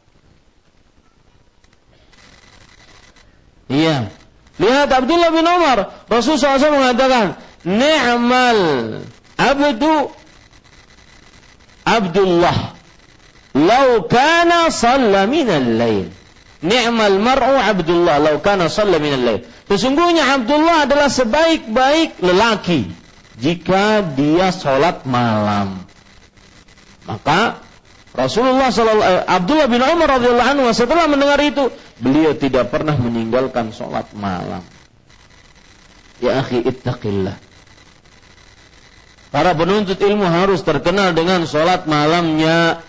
Iya. Lihat Abdullah bin Umar, Rasulullah SAW mengatakan, "Ni'mal abdu Abdullah. Lau kana salla minal lail. Ni'mal mar'u Abdullah. Lau kana salla minal lail. Sesungguhnya Abdullah adalah sebaik-baik lelaki jika dia sholat malam. Maka Rasulullah SAW, Abdullah bin Umar radhiyallahu anhu setelah mendengar itu beliau tidak pernah meninggalkan sholat malam. Ya akhi ittaqillah Para penuntut ilmu harus terkenal dengan sholat malamnya.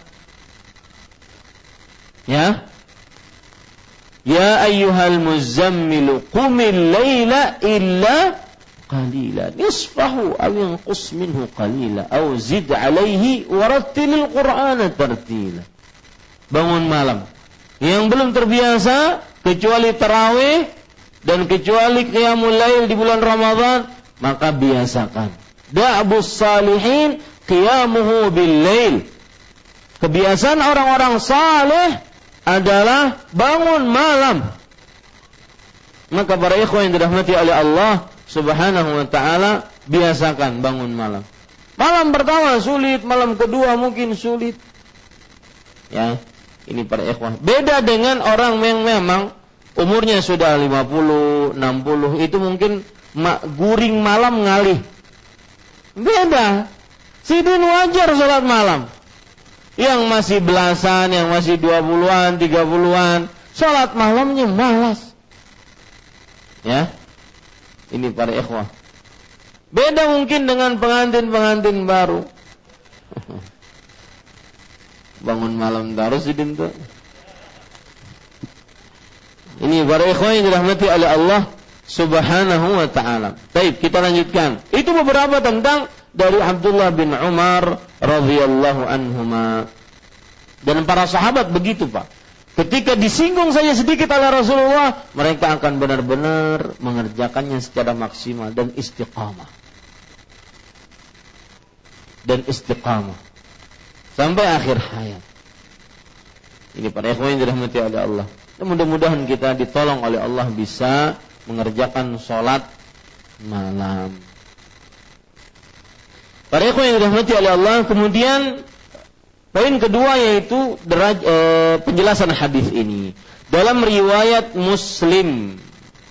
Ya. Ya ayyuhal muzammilu qumil layla illa qalila nisfahu aw yanqus minhu qalila aw zid alaihi warattilil qur'ana tartila. Bangun malam. Yang belum terbiasa kecuali tarawih dan kecuali qiyamul lail di bulan Ramadan, maka biasakan. Da'bus salihin qiyamuhu bil lail. Kebiasaan orang-orang saleh adalah bangun malam. Maka para ikhwan yang dirahmati oleh Allah Subhanahu wa taala biasakan bangun malam. Malam pertama sulit, malam kedua mungkin sulit. Ya, ini para ikhwan. Beda dengan orang yang memang umurnya sudah 50, 60 itu mungkin guring malam ngalih. Beda. Sidin wajar sholat malam yang masih belasan, yang masih dua puluhan, tiga puluhan, sholat malamnya malas. Ya, ini para ikhwah. Beda mungkin dengan pengantin-pengantin baru. Bangun malam terus itu. Ini para ikhwah yang dirahmati oleh Allah Subhanahu wa taala. Baik, kita lanjutkan. Itu beberapa tentang dari Abdullah bin Umar radhiyallahu anhuma. Dan para sahabat begitu, Pak. Ketika disinggung saja sedikit oleh Rasulullah, mereka akan benar-benar mengerjakannya secara maksimal dan istiqamah. Dan istiqamah. Sampai akhir hayat. Ini para ikhwan yang dirahmati oleh Allah. Mudah-mudahan kita ditolong oleh Allah bisa mengerjakan sholat malam. Para ikhwan yang dirahmati oleh Allah, kemudian poin kedua yaitu deraj, e, penjelasan hadis ini. Dalam riwayat Muslim,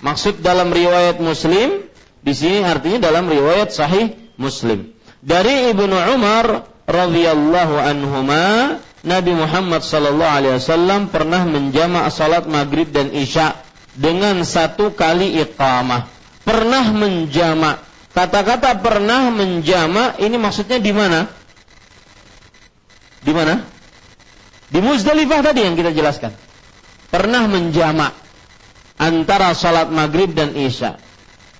maksud dalam riwayat Muslim di sini artinya dalam riwayat Sahih Muslim. Dari Ibnu Umar radhiyallahu anhuma, Nabi Muhammad sallallahu alaihi wasallam pernah menjamak salat maghrib dan isya dengan satu kali iqamah. Pernah menjamak Kata-kata pernah menjama ini maksudnya di mana? Di mana? Di Muzdalifah tadi yang kita jelaskan. Pernah menjama antara salat maghrib dan isya.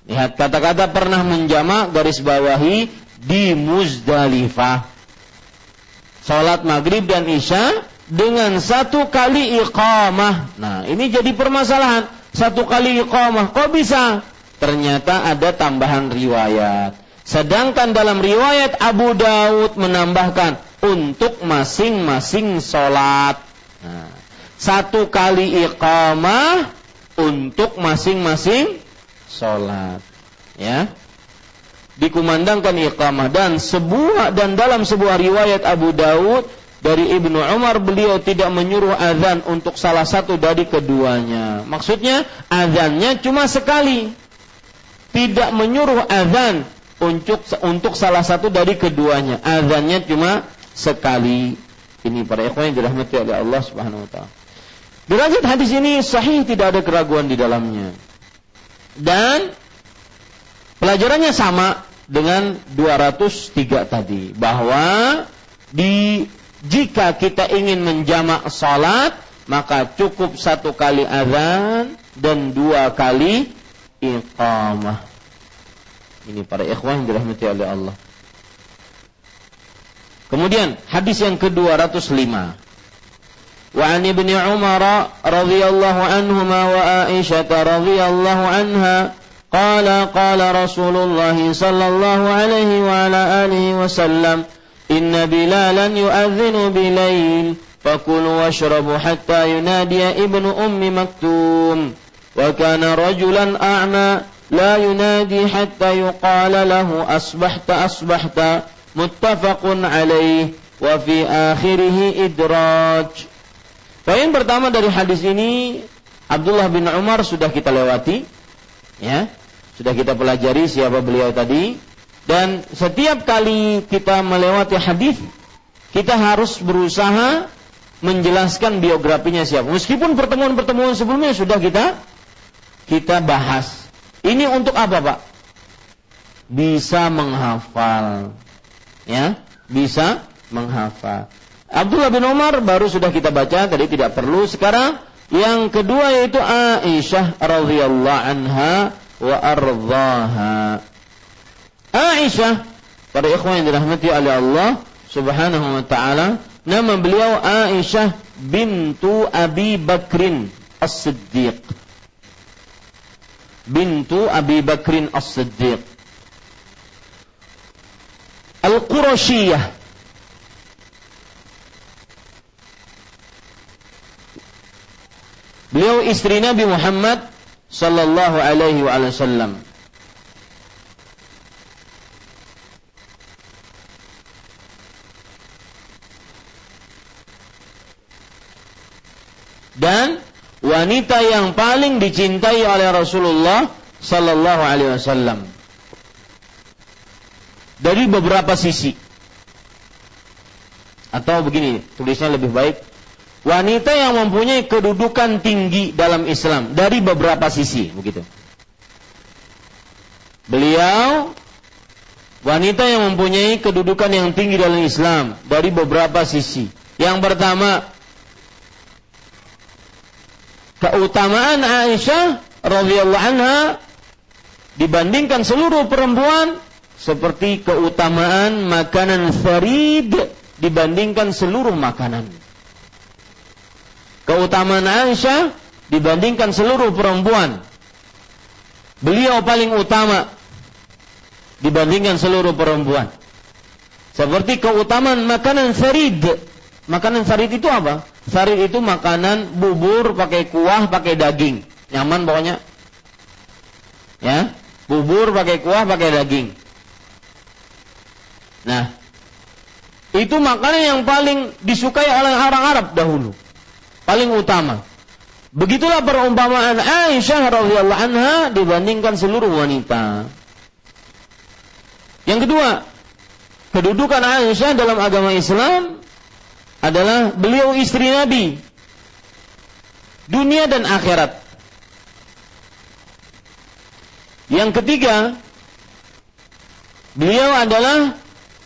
Lihat kata-kata pernah menjama garis bawahi di Muzdalifah. Salat maghrib dan isya dengan satu kali iqamah. Nah, ini jadi permasalahan. Satu kali iqamah. Kok bisa? ternyata ada tambahan riwayat. Sedangkan dalam riwayat Abu Daud menambahkan untuk masing-masing sholat. Nah, satu kali iqamah untuk masing-masing sholat. Ya, dikumandangkan iqamah dan sebuah dan dalam sebuah riwayat Abu Daud dari Ibnu Umar beliau tidak menyuruh azan untuk salah satu dari keduanya. Maksudnya azannya cuma sekali tidak menyuruh azan untuk untuk salah satu dari keduanya. Azannya cuma sekali. Ini para ikhwan yang dirahmati oleh Allah Subhanahu wa taala. Derajat hadis ini sahih tidak ada keraguan di dalamnya. Dan pelajarannya sama dengan 203 tadi bahwa di jika kita ingin menjamak salat maka cukup satu kali azan dan dua kali iqamah. Ini para ikhwah yang dirahmati oleh Allah. Kemudian hadis yang ke-205. Wa an ibni Umar radhiyallahu anhuma wa Aisyah radhiyallahu anha qala qala Rasulullah sallallahu alaihi wa ala alihi wasallam inna bilalan yu'adhdhinu bilail fakulu washrabu hatta yunadiya ibnu ummi maktum وكان رجلا أعمى لا ينادي حتى يقال له أصبحت أصبحت متفق عليه وفي آخره إدراج Poin pertama dari hadis ini Abdullah bin Umar sudah kita lewati ya sudah kita pelajari siapa beliau tadi dan setiap kali kita melewati hadis kita harus berusaha menjelaskan biografinya siapa meskipun pertemuan-pertemuan sebelumnya sudah kita kita bahas. Ini untuk apa, Pak? Bisa menghafal. Ya, bisa menghafal. Abdullah bin Umar baru sudah kita baca tadi tidak perlu. Sekarang yang kedua yaitu Aisyah radhiyallahu anha wa ardhaha. Aisyah para ikhwan yang dirahmati oleh Allah Subhanahu wa taala, nama beliau Aisyah bintu Abi Bakrin As-Siddiq. Bintu Abi Bakrin As-Siddiq. Al-Qurashiyah. Beliau istri Nabi Muhammad sallallahu alaihi wasallam. Dan wanita yang paling dicintai oleh Rasulullah sallallahu alaihi wasallam. Dari beberapa sisi. Atau begini tulisnya lebih baik. Wanita yang mempunyai kedudukan tinggi dalam Islam dari beberapa sisi begitu. Beliau wanita yang mempunyai kedudukan yang tinggi dalam Islam dari beberapa sisi. Yang pertama keutamaan Aisyah radhiyallahu anha dibandingkan seluruh perempuan seperti keutamaan makanan farid dibandingkan seluruh makanan. Keutamaan Aisyah dibandingkan seluruh perempuan. Beliau paling utama dibandingkan seluruh perempuan. Seperti keutamaan makanan farid. Makanan farid itu apa? Farid itu makanan bubur pakai kuah pakai daging. Nyaman pokoknya. Ya, bubur pakai kuah pakai daging. Nah, itu makanan yang paling disukai oleh orang Arab dahulu. Paling utama. Begitulah perumpamaan Aisyah radhiyallahu anha dibandingkan seluruh wanita. Yang kedua, kedudukan Aisyah dalam agama Islam adalah beliau istri Nabi dunia dan akhirat. Yang ketiga, beliau adalah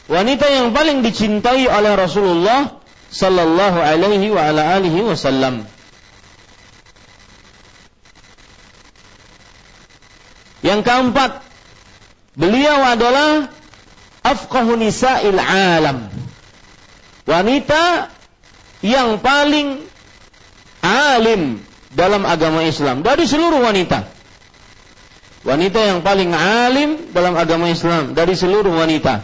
wanita yang paling dicintai oleh Rasulullah sallallahu alaihi wa ala alihi wasallam. Yang keempat, beliau adalah afqahu nisa'il alam wanita yang paling alim dalam agama Islam dari seluruh wanita. Wanita yang paling alim dalam agama Islam dari seluruh wanita.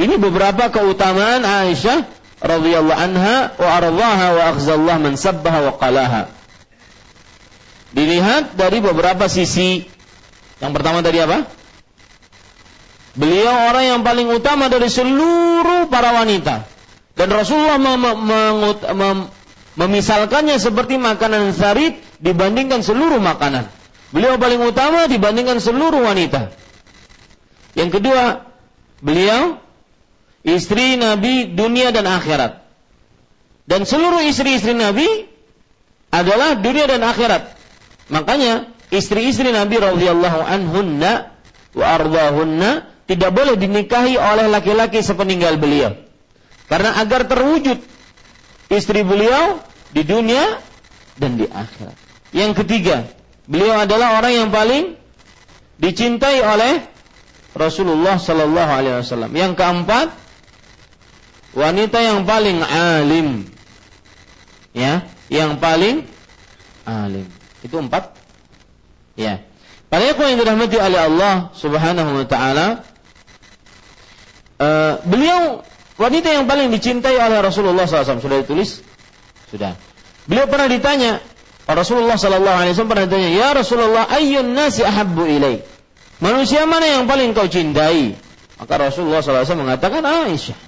Ini beberapa keutamaan Aisyah radhiyallahu anha wa ardhaha wa akhzallah man sabbaha wa qalaha. Dilihat dari beberapa sisi. Yang pertama tadi apa? Beliau orang yang paling utama dari seluruh para wanita. Dan Rasulullah mem mem mem memisalkannya seperti makanan sarit dibandingkan seluruh makanan. Beliau paling utama dibandingkan seluruh wanita. Yang kedua, beliau istri Nabi dunia dan akhirat. Dan seluruh istri-istri Nabi adalah dunia dan akhirat. Makanya istri-istri Nabi radhiyallahu anhunna wa ardahunna tidak boleh dinikahi oleh laki-laki sepeninggal beliau. Karena agar terwujud istri beliau di dunia dan di akhirat. Yang ketiga, beliau adalah orang yang paling dicintai oleh Rasulullah Sallallahu Alaihi Wasallam. Yang keempat, wanita yang paling alim, ya, yang paling alim. Itu empat, ya. Para yang dirahmati oleh Allah Subhanahu Wa Taala, Eh, beliau wanita yang paling dicintai oleh Rasulullah SAW sudah ditulis? Sudah. Beliau pernah ditanya Rasulullah Wasallam pernah ditanya ya Rasulullah ayun nasi ahabbu ilai manusia mana yang paling kau cintai? Maka Rasulullah SAW mengatakan Aisyah.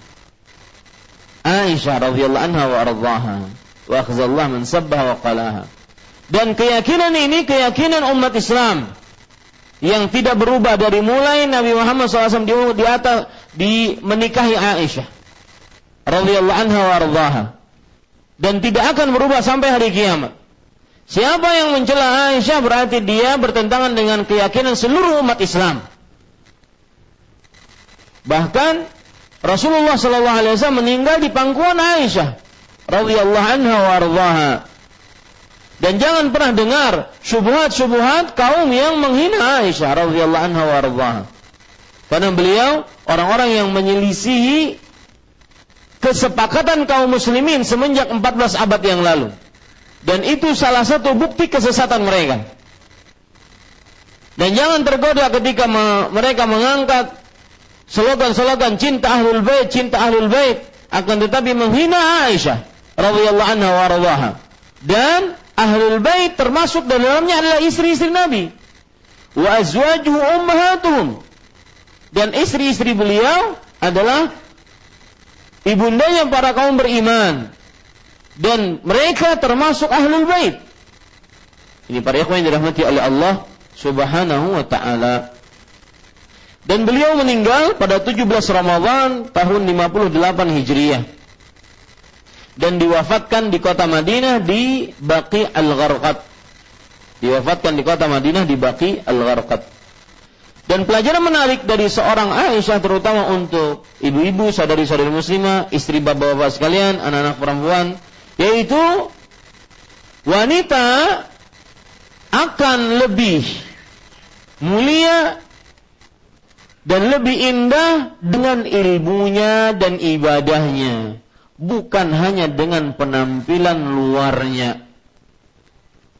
Aisyah radhiyallahu anha wa radhaha wa akhzallah man sabbaha wa qalaha dan keyakinan ini keyakinan umat Islam yang tidak berubah dari mulai Nabi Muhammad SAW di, di atas di menikahi Aisyah radhiyallahu anha wa radhaha dan tidak akan berubah sampai hari kiamat. Siapa yang mencela Aisyah berarti dia bertentangan dengan keyakinan seluruh umat Islam. Bahkan Rasulullah Wasallam meninggal di pangkuan Aisyah radhiyallahu anha wa Dan jangan pernah dengar syubhat-syubhat kaum yang menghina Aisyah radhiyallahu anha wa Karena beliau orang-orang yang menyelisihi kesepakatan kaum muslimin semenjak 14 abad yang lalu. Dan itu salah satu bukti kesesatan mereka. Dan jangan tergoda ketika mereka mengangkat slogan-slogan cinta ahlul bait, cinta ahlul bait, akan tetapi menghina Aisyah radhiyallahu anha wa. Dan ahlul bait termasuk dalamnya adalah istri-istri Nabi. Wa azwajuhu ummahatuhum. Dan istri-istri beliau adalah ibundanya para kaum beriman dan mereka termasuk ahlul bait. Ini para ikhwan yang dirahmati oleh Allah Subhanahu wa taala. Dan beliau meninggal pada 17 Ramadhan tahun 58 Hijriah. Dan diwafatkan di kota Madinah di Baqi Al-Gharqad. Diwafatkan di kota Madinah di Baqi Al-Gharqad. Dan pelajaran menarik dari seorang Aisyah terutama untuk ibu-ibu, saudari-saudari muslimah, istri bapak-bapak sekalian, anak-anak perempuan, yaitu wanita akan lebih mulia dan lebih indah dengan ilmunya dan ibadahnya, bukan hanya dengan penampilan luarnya.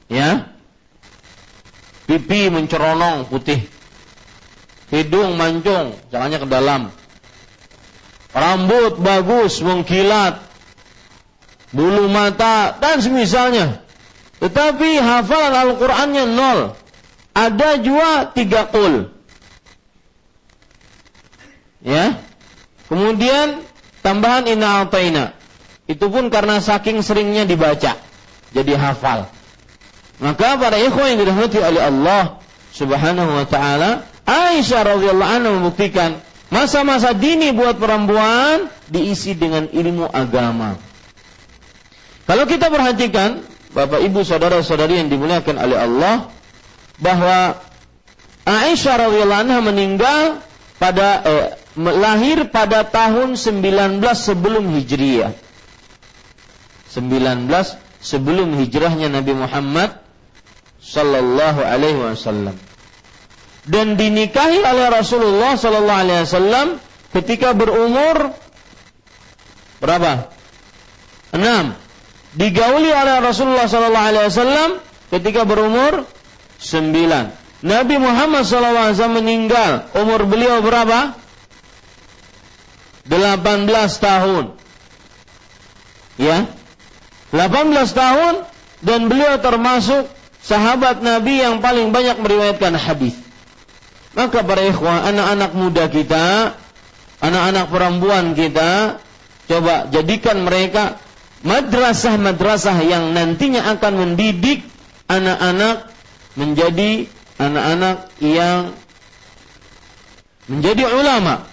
Ya, pipi menceronong putih, hidung mancung, jalannya ke dalam. Rambut bagus, mengkilat, bulu mata dan semisalnya. Tetapi hafalan Al-Qur'annya nol. Ada juga tiga kul. Ya. Kemudian tambahan inna ataina. Itu pun karena saking seringnya dibaca. Jadi hafal. Maka para ikhwan yang dirahmati oleh Allah Subhanahu wa taala, Aisyah radhiyallahu anha membuktikan masa-masa dini buat perempuan diisi dengan ilmu agama. Kalau kita perhatikan, Bapak Ibu saudara-saudari yang dimuliakan oleh Allah, bahwa Aisyah radhiyallahu anha meninggal pada eh, lahir pada tahun 19 sebelum Hijriah. 19 sebelum hijrahnya Nabi Muhammad sallallahu alaihi wasallam dan dinikahi oleh Rasulullah Sallallahu Alaihi Wasallam ketika berumur berapa? Enam. Digauli oleh Rasulullah Sallallahu Alaihi Wasallam ketika berumur sembilan. Nabi Muhammad SAW meninggal umur beliau berapa? 18 tahun. Ya. 18 tahun dan beliau termasuk sahabat Nabi yang paling banyak meriwayatkan hadis. Maka para ikhwah, anak-anak muda kita, anak-anak perempuan kita, coba jadikan mereka madrasah-madrasah yang nantinya akan mendidik anak-anak menjadi anak-anak yang menjadi ulama.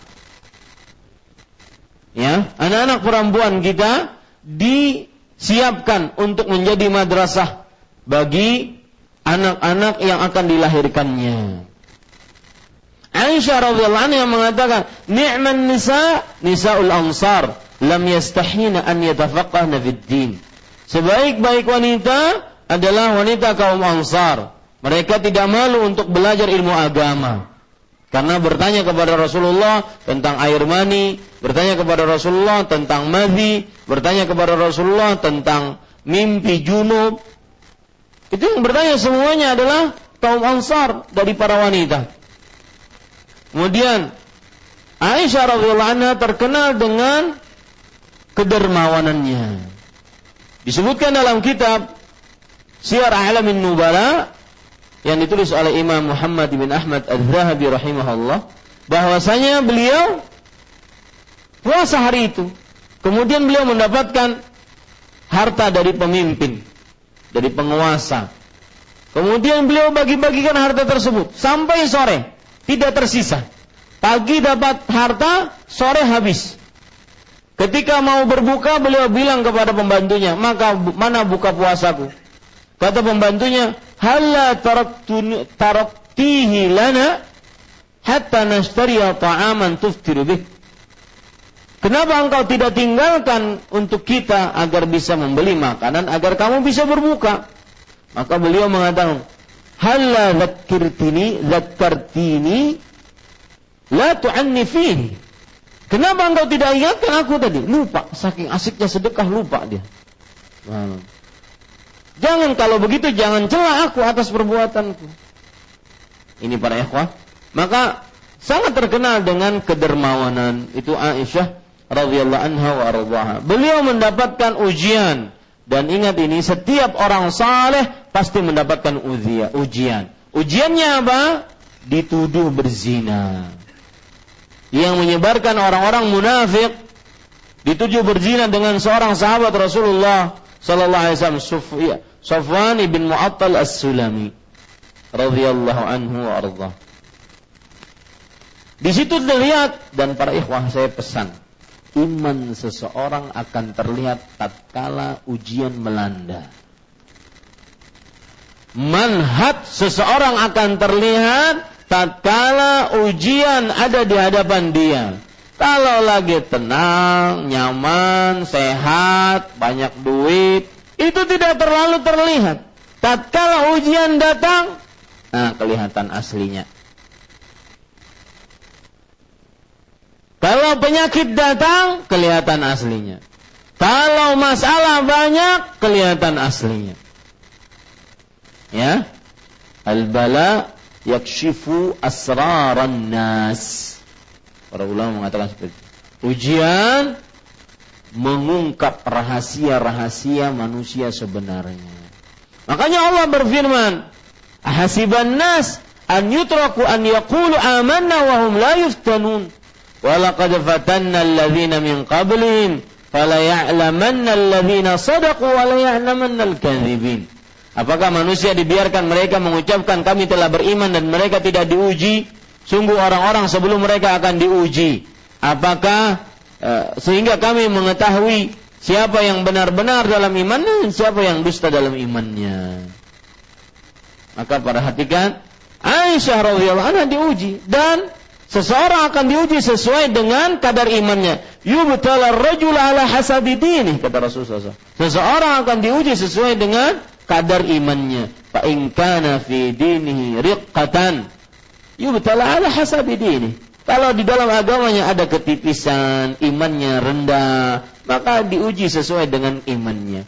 Ya, anak-anak perempuan kita disiapkan untuk menjadi madrasah bagi anak-anak yang akan dilahirkannya. Aisyah radhiyallahu anha mengatakan, "Ni'man nisa nisaul ansar, lam yastahina an yatafaqqahna fid din." Sebaik-baik wanita adalah wanita kaum Ansar. Mereka tidak malu untuk belajar ilmu agama. Karena bertanya kepada Rasulullah tentang air mani, bertanya kepada Rasulullah tentang madhi, bertanya kepada Rasulullah tentang mimpi junub. Itu yang bertanya semuanya adalah kaum Ansar dari para wanita. Kemudian Aisyah radhiyallahu terkenal dengan kedermawanannya. Disebutkan dalam kitab Syiar A'lamin Nubala yang ditulis oleh Imam Muhammad bin Ahmad Az-Zahabi rahimahullah bahwasanya beliau puasa hari itu. Kemudian beliau mendapatkan harta dari pemimpin, dari penguasa. Kemudian beliau bagi-bagikan harta tersebut sampai sore tidak tersisa. Pagi dapat harta, sore habis. Ketika mau berbuka, beliau bilang kepada pembantunya, maka mana buka puasaku? Kata pembantunya, Halla taraktihi lana? hatta nashtariya ta'aman tuftiru bih. Kenapa engkau tidak tinggalkan untuk kita agar bisa membeli makanan agar kamu bisa berbuka? Maka beliau mengatakan, "Halla dzakkirtini dzakkartini la tu'anni fihi." Kenapa engkau tidak ingatkan aku tadi? Lupa, saking asiknya sedekah lupa dia. Jangan kalau begitu jangan celah aku atas perbuatanku. Ini para ikhwah. Maka sangat terkenal dengan kedermawanan itu Aisyah radhiyallahu anha wa radhaha. Beliau mendapatkan ujian dan ingat ini setiap orang saleh pasti mendapatkan ujian. Ujiannya apa? Dituduh berzina. Yang menyebarkan orang-orang munafik dituduh berzina dengan seorang sahabat Rasulullah sallallahu alaihi wasallam Sufyan bin Mu'attal As-Sulami radhiyallahu anhu wa ardhah. Di situ terlihat dan para ikhwah saya pesan iman seseorang akan terlihat tatkala ujian melanda. Manhat seseorang akan terlihat tatkala ujian ada di hadapan dia. Kalau lagi tenang, nyaman, sehat, banyak duit, itu tidak terlalu terlihat. Tatkala ujian datang, nah kelihatan aslinya. Kalau penyakit datang, kelihatan aslinya. Kalau masalah banyak, kelihatan aslinya. Ya. Al-bala yakshifu asraran nas. Para ulama mengatakan seperti itu. Ujian mengungkap rahasia-rahasia manusia sebenarnya. Makanya Allah berfirman, "Ahasiban nas an yutraku an yaqulu amanna wa hum la yuftanun." Walaqad fatanna alladhina min qablihim fala ya'lamanna alladhina sadaqu wa la ya'lamanna al-kadhibin. Apakah manusia dibiarkan mereka mengucapkan kami telah beriman dan mereka tidak diuji? Sungguh orang-orang sebelum mereka akan diuji. Apakah sehingga kami mengetahui siapa yang benar-benar dalam imannya dan siapa yang dusta dalam imannya. Maka perhatikan Aisyah radhiyallahu anha diuji dan Seseorang akan diuji sesuai dengan kadar imannya. Yubtala rajul ala hasabi dini kata Rasulullah. Seseorang akan diuji sesuai dengan kadar imannya. Fa in kana fi dinihi riqqatan yubtala ala hasabi dini. Kalau di dalam agamanya ada ketipisan, imannya rendah, maka diuji sesuai dengan imannya.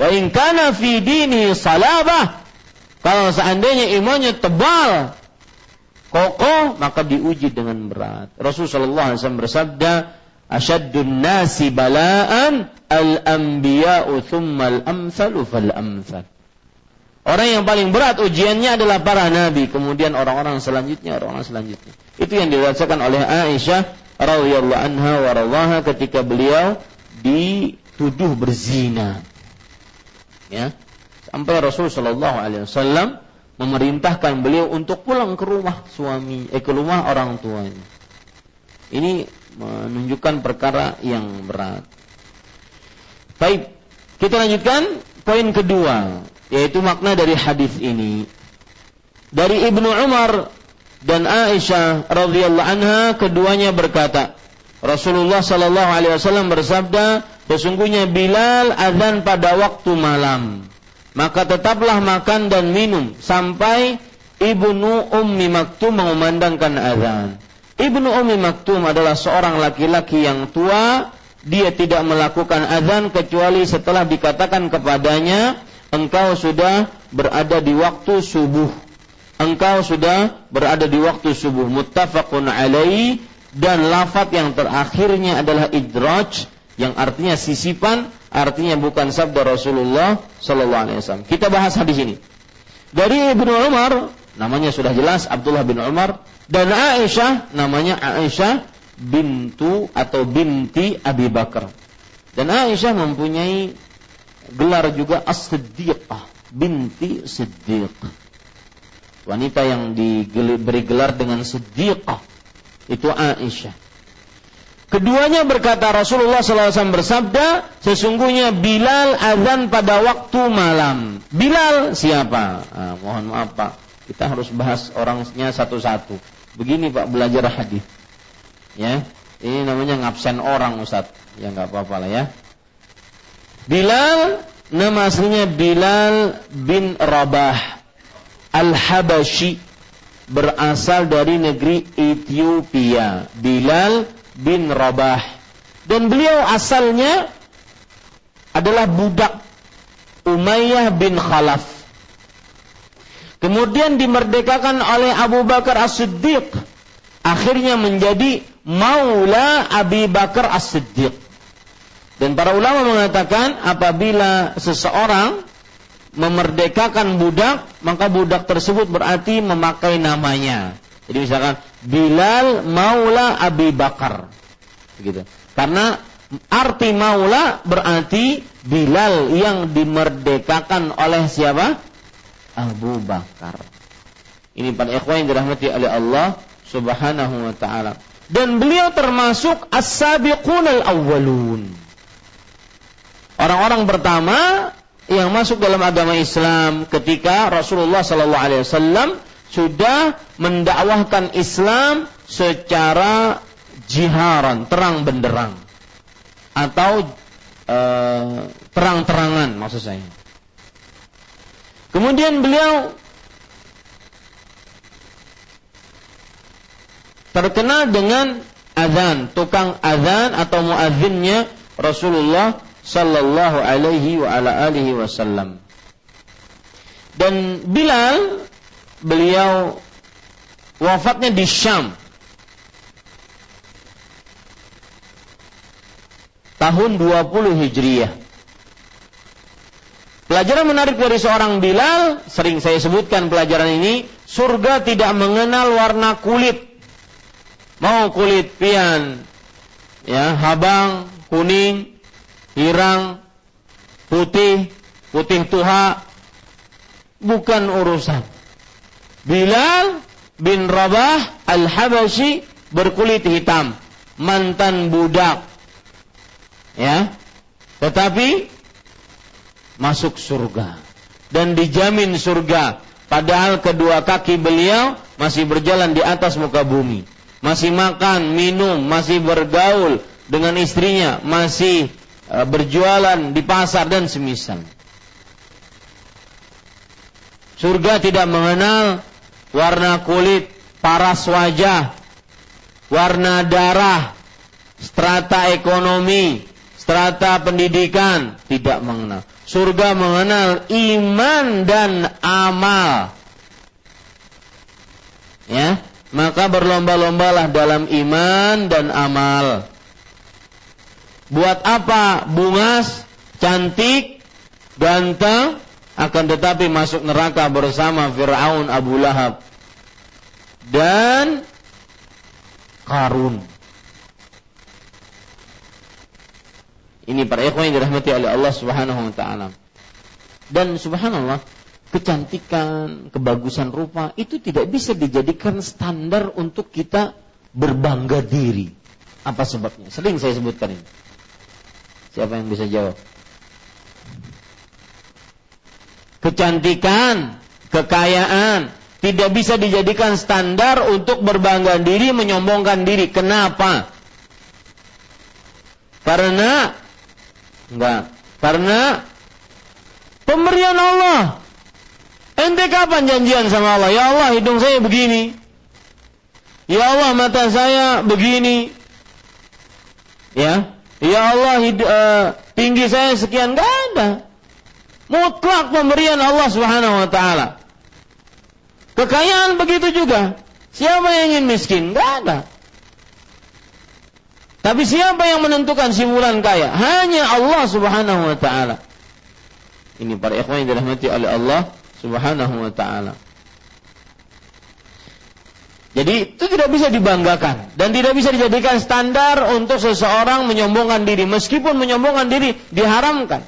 Wa in kana fi dini salabah. Kalau seandainya imannya tebal, kokoh maka diuji dengan berat. Rasulullah SAW bersabda, "Asyaddun nasi bala'an al-anbiya'u thumma al-amsalu fal-amsal." Orang yang paling berat ujiannya adalah para nabi, kemudian orang-orang selanjutnya, orang-orang selanjutnya. Itu yang dirasakan oleh Aisyah radhiyallahu anha wa ketika beliau dituduh berzina. Ya. Sampai Rasul sallallahu alaihi wasallam memerintahkan beliau untuk pulang ke rumah suami, eh ke rumah orang tuanya. Ini menunjukkan perkara yang berat. Baik, kita lanjutkan poin kedua, yaitu makna dari hadis ini. Dari Ibnu Umar dan Aisyah radhiyallahu anha keduanya berkata, Rasulullah sallallahu alaihi wasallam bersabda, sesungguhnya Bilal azan pada waktu malam maka tetaplah makan dan minum sampai Ibnu Ummi Maktum mengumandangkan azan. Ibnu Ummi Maktum adalah seorang laki-laki yang tua, dia tidak melakukan azan kecuali setelah dikatakan kepadanya, engkau sudah berada di waktu subuh. Engkau sudah berada di waktu subuh. Muttafaqun alaihi dan lafat yang terakhirnya adalah idraj yang artinya sisipan, artinya bukan sabda Rasulullah Sallallahu Alaihi Wasallam. Kita bahas hadis ini. Dari Ibnu Umar, namanya sudah jelas Abdullah bin Umar, dan Aisyah, namanya Aisyah bintu atau binti Abi Bakar. Dan Aisyah mempunyai gelar juga As-Siddiqah, binti Siddiq. Wanita yang diberi gelar dengan Siddiqah itu Aisyah. Keduanya berkata Rasulullah SAW bersabda, sesungguhnya Bilal azan pada waktu malam. Bilal siapa? Nah, mohon maaf Pak, kita harus bahas orangnya satu-satu. begini Pak belajar hadis. Ya, ini namanya ngabsen orang Ustaz. Ya nggak apa-apa lah ya. Bilal nama aslinya Bilal bin Rabah Al-Habashi berasal dari negeri Ethiopia. Bilal bin Rabah dan beliau asalnya adalah budak Umayyah bin Khalaf. Kemudian dimerdekakan oleh Abu Bakar As-Siddiq. Akhirnya menjadi maula Abi Bakar As-Siddiq. Dan para ulama mengatakan apabila seseorang memerdekakan budak, maka budak tersebut berarti memakai namanya. Jadi misalkan Bilal maula Abi Bakar. Begitu. Karena arti maula berarti Bilal yang dimerdekakan oleh siapa? Abu Bakar. Ini para ikhwan yang dirahmati oleh Allah Subhanahu wa taala. Dan beliau termasuk as-sabiqun al-awwalun. Orang-orang pertama yang masuk dalam agama Islam ketika Rasulullah sallallahu alaihi wasallam sudah mendakwahkan Islam secara jiharan, terang benderang atau e, terang-terangan maksud saya. Kemudian beliau terkenal dengan azan, tukang azan atau muazzinnya Rasulullah sallallahu alaihi wa ala alihi wasallam. Dan Bilal beliau wafatnya di Syam tahun 20 Hijriah. Pelajaran menarik dari seorang Bilal, sering saya sebutkan pelajaran ini, surga tidak mengenal warna kulit. Mau kulit pian, ya, habang, kuning, hirang, putih, putih tuha, bukan urusan. Bilal bin Rabah al-Habashi berkulit hitam, mantan budak. Ya. Tetapi masuk surga dan dijamin surga padahal kedua kaki beliau masih berjalan di atas muka bumi masih makan minum masih bergaul dengan istrinya masih berjualan di pasar dan semisal surga tidak mengenal warna kulit paras wajah warna darah strata ekonomi strata pendidikan tidak mengenal Surga mengenal iman dan amal. Ya, maka berlomba-lombalah dalam iman dan amal. Buat apa bungas, cantik, ganteng, akan tetapi masuk neraka bersama Fir'aun Abu Lahab dan Karun. Ini para ikhwan yang dirahmati oleh Allah Subhanahu wa taala. Dan subhanallah, kecantikan, kebagusan rupa itu tidak bisa dijadikan standar untuk kita berbangga diri. Apa sebabnya? Sering saya sebutkan ini. Siapa yang bisa jawab? Kecantikan, kekayaan tidak bisa dijadikan standar untuk berbangga diri, menyombongkan diri. Kenapa? Karena Enggak. Karena pemberian Allah. Ente kapan janjian sama Allah? Ya Allah, hidung saya begini. Ya Allah, mata saya begini. Ya. Ya Allah, hid, uh, tinggi saya sekian. Enggak ada. Mutlak pemberian Allah Subhanahu wa taala. Kekayaan begitu juga. Siapa yang ingin miskin? Enggak ada. Tapi siapa yang menentukan si bulan kaya? Hanya Allah Subhanahu wa taala. Ini para ikhwan yang dirahmati oleh Allah Subhanahu wa taala. Jadi itu tidak bisa dibanggakan dan tidak bisa dijadikan standar untuk seseorang menyombongkan diri meskipun menyombongkan diri diharamkan.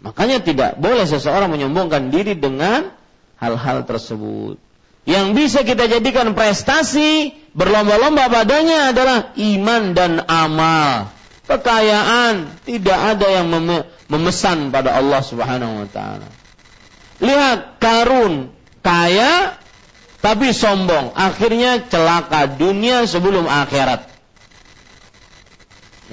Makanya tidak boleh seseorang menyombongkan diri dengan hal-hal tersebut. Yang bisa kita jadikan prestasi berlomba-lomba padanya adalah iman dan amal. Kekayaan tidak ada yang memesan pada Allah Subhanahu wa taala. Lihat Karun kaya tapi sombong, akhirnya celaka dunia sebelum akhirat.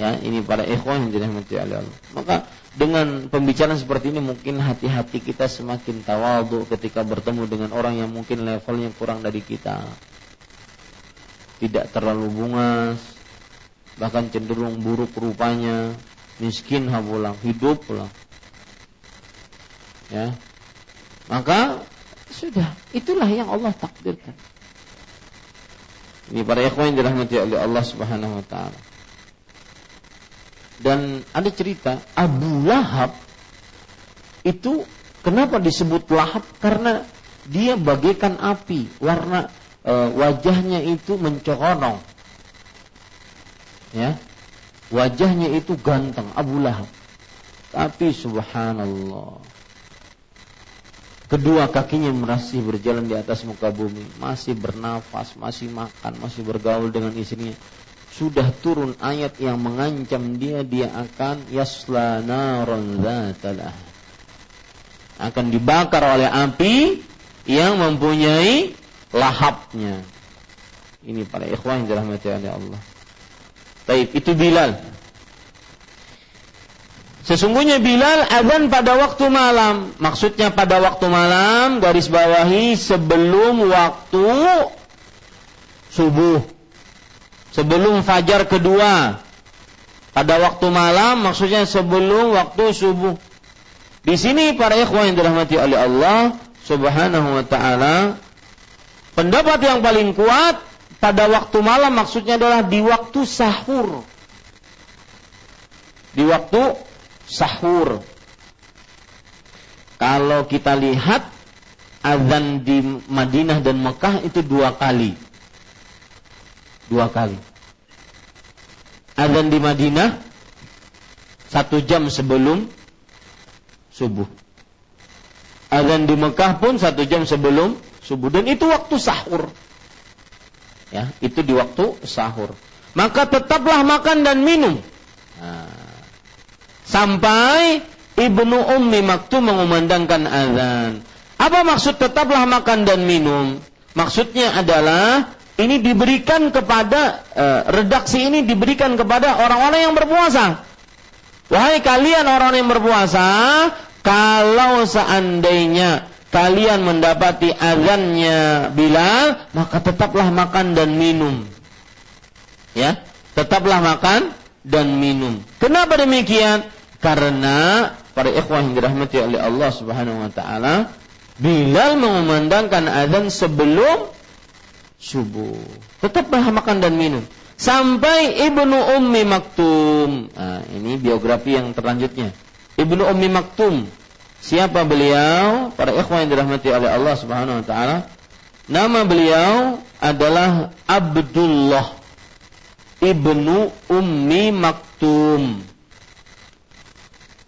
Ya, ini para ikhwan yang dirahmati Allah. Maka dengan pembicaraan seperti ini mungkin hati-hati kita semakin tawadhu ketika bertemu dengan orang yang mungkin levelnya kurang dari kita. Tidak terlalu bungas, bahkan cenderung buruk rupanya, miskin pulang, hidup. Ya. Maka sudah, itulah yang Allah takdirkan. Ini para ikhwan dirahmati oleh Allah Subhanahu wa taala. Dan ada cerita Abu Lahab itu kenapa disebut Lahab? Karena dia bagaikan api, warna e, wajahnya itu mencorong. Ya. Wajahnya itu ganteng Abu Lahab. Tapi subhanallah. Kedua kakinya masih berjalan di atas muka bumi, masih bernafas, masih makan, masih bergaul dengan istrinya. Sudah turun ayat yang mengancam dia dia akan yasla naron akan dibakar oleh api yang mempunyai lahapnya. Ini para ikhwan yang dirahmati oleh Allah. Baik, itu Bilal Sesungguhnya Bilal azan pada waktu malam. Maksudnya pada waktu malam garis bawahi sebelum waktu subuh. Sebelum fajar kedua. Pada waktu malam maksudnya sebelum waktu subuh. Di sini para ikhwan yang dirahmati oleh Allah Subhanahu wa taala pendapat yang paling kuat pada waktu malam maksudnya adalah di waktu sahur. Di waktu sahur kalau kita lihat azan di Madinah dan Mekah itu dua kali dua kali. Azan di Madinah satu jam sebelum subuh. Azan di Mekah pun satu jam sebelum subuh dan itu waktu sahur. Ya, itu di waktu sahur. Maka tetaplah makan dan minum. Sampai Ibnu Ummi Maktum mengumandangkan azan. Apa maksud tetaplah makan dan minum? Maksudnya adalah ini diberikan kepada e, redaksi ini diberikan kepada orang-orang yang berpuasa. Wahai kalian orang yang berpuasa, kalau seandainya kalian mendapati azannya Bilal, maka tetaplah makan dan minum. Ya, tetaplah makan dan minum. Kenapa demikian? Karena para ikhwah yang dirahmati oleh Allah Subhanahu wa taala, Bilal mengumandangkan azan sebelum subuh. Tetap makan dan minum. Sampai Ibnu Ummi Maktum. Nah, ini biografi yang terlanjutnya. Ibnu Ummi Maktum. Siapa beliau? Para ikhwan yang dirahmati oleh Allah Subhanahu wa taala. Nama beliau adalah Abdullah Ibnu Ummi Maktum.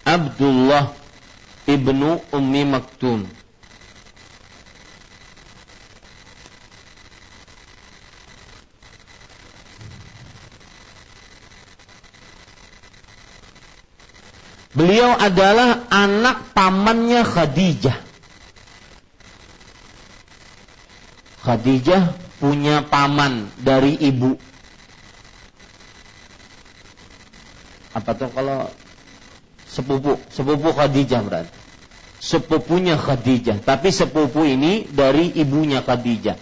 Abdullah Ibnu Ummi Maktum. Beliau adalah anak pamannya Khadijah. Khadijah punya paman dari ibu. Apa tuh kalau sepupu, sepupu Khadijah berarti. Sepupunya Khadijah, tapi sepupu ini dari ibunya Khadijah.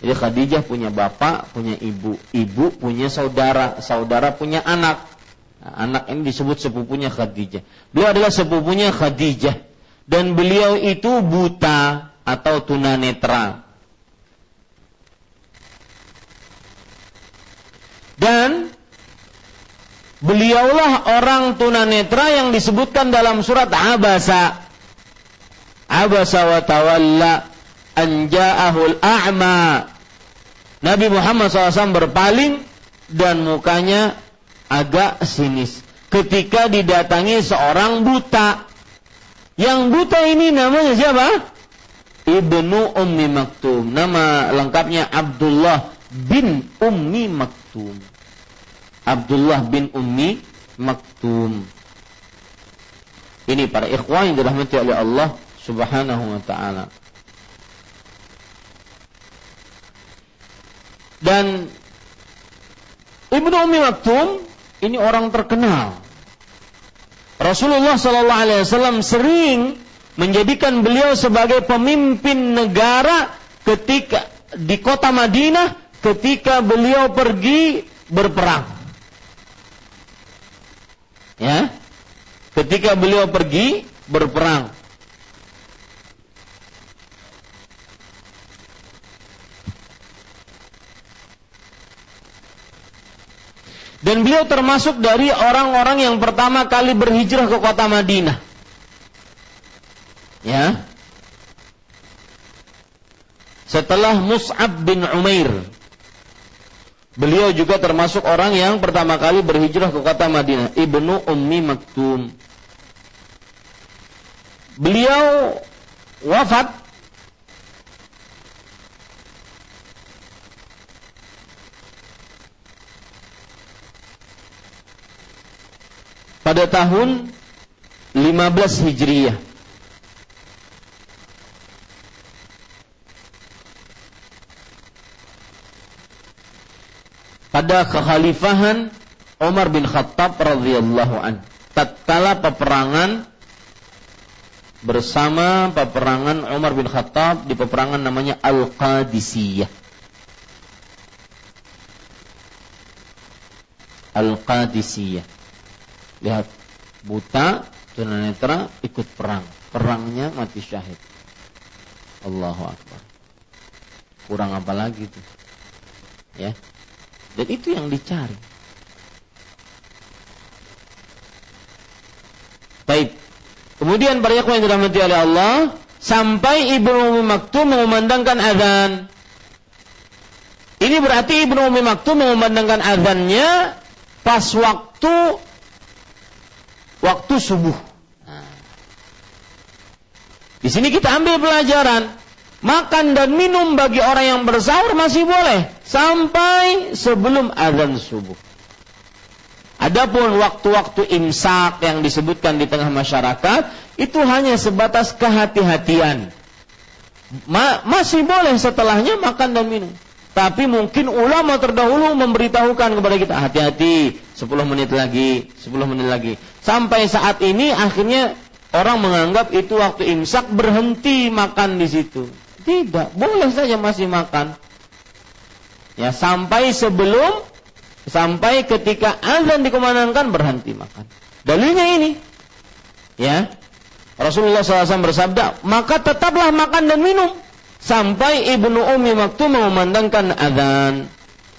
Jadi Khadijah punya bapak, punya ibu, ibu punya saudara, saudara punya anak. Nah, anak ini disebut sepupunya Khadijah. Beliau adalah sepupunya Khadijah dan beliau itu buta atau tunanetra. Dan beliaulah orang tunanetra yang disebutkan dalam surat Abasa. Abasa wa tawalla an ja'ahul a'ma. Nabi Muhammad SAW berpaling dan mukanya agak sinis ketika didatangi seorang buta. Yang buta ini namanya siapa? Ibnu Ummi Maktum. Nama lengkapnya Abdullah bin Ummi Maktum. Abdullah bin Ummi Maktum. Ini para ikhwan yang dirahmati oleh Allah Subhanahu wa taala. Dan Ibnu Ummi Maktum ini orang terkenal. Rasulullah Shallallahu Alaihi Wasallam sering menjadikan beliau sebagai pemimpin negara ketika di kota Madinah ketika beliau pergi berperang. Ya. Ketika beliau pergi berperang. Dan beliau termasuk dari orang-orang yang pertama kali berhijrah ke kota Madinah. Ya. Setelah Mus'ab bin Umair. Beliau juga termasuk orang yang pertama kali berhijrah ke kota Madinah. Ibnu Ummi Maktum. Beliau wafat pada tahun 15 Hijriyah. Pada kekhalifahan Umar bin Khattab radhiyallahu an. Tatkala peperangan bersama peperangan Umar bin Khattab di peperangan namanya Al-Qadisiyah. Al-Qadisiyah. Lihat, buta, tunanetra ikut perang. Perangnya mati syahid. Allahu Akbar. Kurang apa lagi tuh? Ya. Dan itu yang dicari. Baik. Kemudian para yang dirahmati oleh Allah, sampai Ibnu Umi Maktum mengumandangkan azan. Ini berarti Ibnu Umi Maktum mengumandangkan azannya pas waktu waktu subuh. Di sini kita ambil pelajaran. Makan dan minum bagi orang yang bersahur masih boleh sampai sebelum azan subuh. Adapun waktu-waktu imsak yang disebutkan di tengah masyarakat itu hanya sebatas kehati-hatian. Ma masih boleh setelahnya makan dan minum. Tapi mungkin ulama terdahulu memberitahukan kepada kita hati-hati 10 menit lagi, 10 menit lagi. Sampai saat ini akhirnya orang menganggap itu waktu imsak berhenti makan di situ. Tidak, boleh saja masih makan. Ya, sampai sebelum sampai ketika azan dikumandangkan berhenti makan. Dalilnya ini. Ya. Rasulullah SAW bersabda, maka tetaplah makan dan minum sampai Ibnu Ummi Maktum mengumandangkan azan.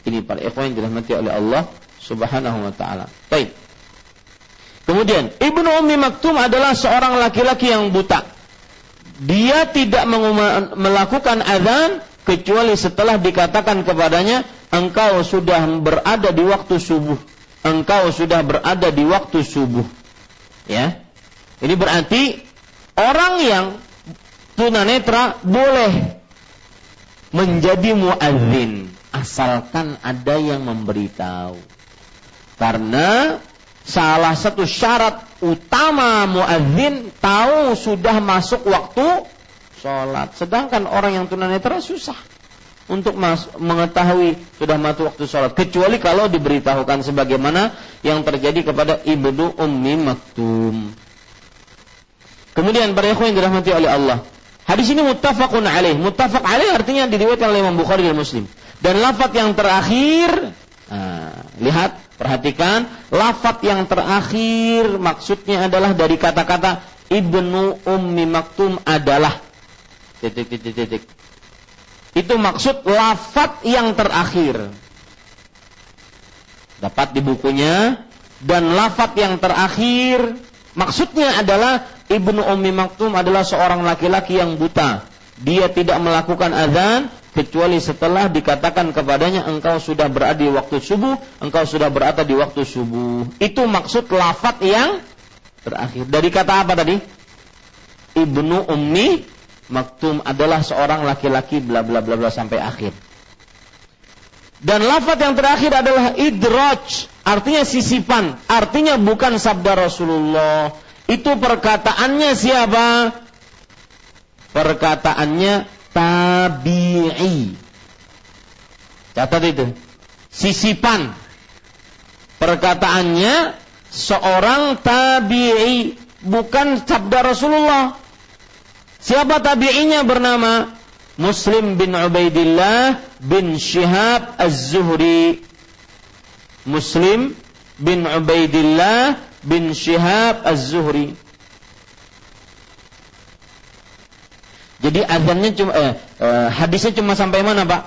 Ini para ikhwan yang dirahmati oleh Allah Subhanahu wa taala. Baik. Kemudian Ibnu Ummi Maktum adalah seorang laki-laki yang buta. Dia tidak melakukan azan kecuali setelah dikatakan kepadanya engkau sudah berada di waktu subuh. Engkau sudah berada di waktu subuh. Ya. Ini berarti orang yang tunanetra boleh menjadi muadzin asalkan ada yang memberitahu. Karena salah satu syarat utama muadzin tahu sudah masuk waktu sholat. Sedangkan orang yang tunanetra susah untuk mengetahui sudah masuk waktu sholat. Kecuali kalau diberitahukan sebagaimana yang terjadi kepada ibnu ummi maktum. Kemudian para yang dirahmati oleh Allah. Hadis ini muttafaqun alaih. Muttafaq alaih artinya diriwayatkan oleh Imam Bukhari dan Muslim. Dan lafaz yang terakhir, nah, lihat Perhatikan, lafat yang terakhir maksudnya adalah dari kata-kata Ibnu Ummi Maktum adalah titik titik titik. Itu maksud lafat yang terakhir. Dapat di bukunya dan lafat yang terakhir maksudnya adalah Ibnu Ummi Maktum adalah seorang laki-laki yang buta. Dia tidak melakukan azan kecuali setelah dikatakan kepadanya engkau sudah berada di waktu subuh, engkau sudah berada di waktu subuh. Itu maksud lafat yang terakhir. Dari kata apa tadi? Ibnu Ummi Maktum adalah seorang laki-laki bla bla bla bla sampai akhir. Dan lafat yang terakhir adalah idraj, artinya sisipan, artinya bukan sabda Rasulullah. Itu perkataannya siapa? Perkataannya tabi'i. Catat itu. Sisipan. Perkataannya seorang tabi'i bukan sabda Rasulullah. Siapa tabi'inya bernama Muslim bin Ubaidillah bin Shihab Az-Zuhri. Muslim bin Ubaidillah bin Shihab Az-Zuhri. Jadi azannya cuma eh, eh, hadisnya cuma sampai mana, Pak?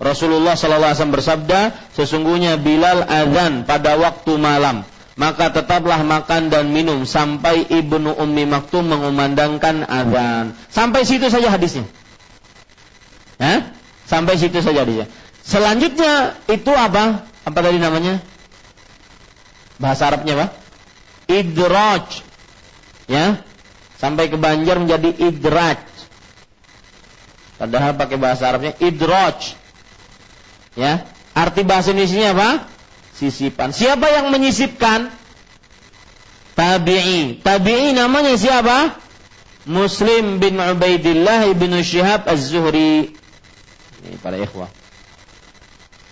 Rasulullah sallallahu alaihi wasallam bersabda, sesungguhnya Bilal azan pada waktu malam, maka tetaplah makan dan minum sampai Ibnu Ummi Maktum mengumandangkan azan. Sampai situ saja hadisnya. Hah? Sampai situ saja hadisnya. Selanjutnya itu apa? Apa tadi namanya? Bahasa Arabnya apa? Idraj. Ya, sampai ke Banjar menjadi idraj. Padahal pakai bahasa Arabnya idraj. Ya, arti bahasa Indonesia apa? Sisipan. Siapa yang menyisipkan? Tabi'i. Tabi'i namanya siapa? Muslim bin Ubaidillah bin Syihab Az-Zuhri. Ini para ikhwah.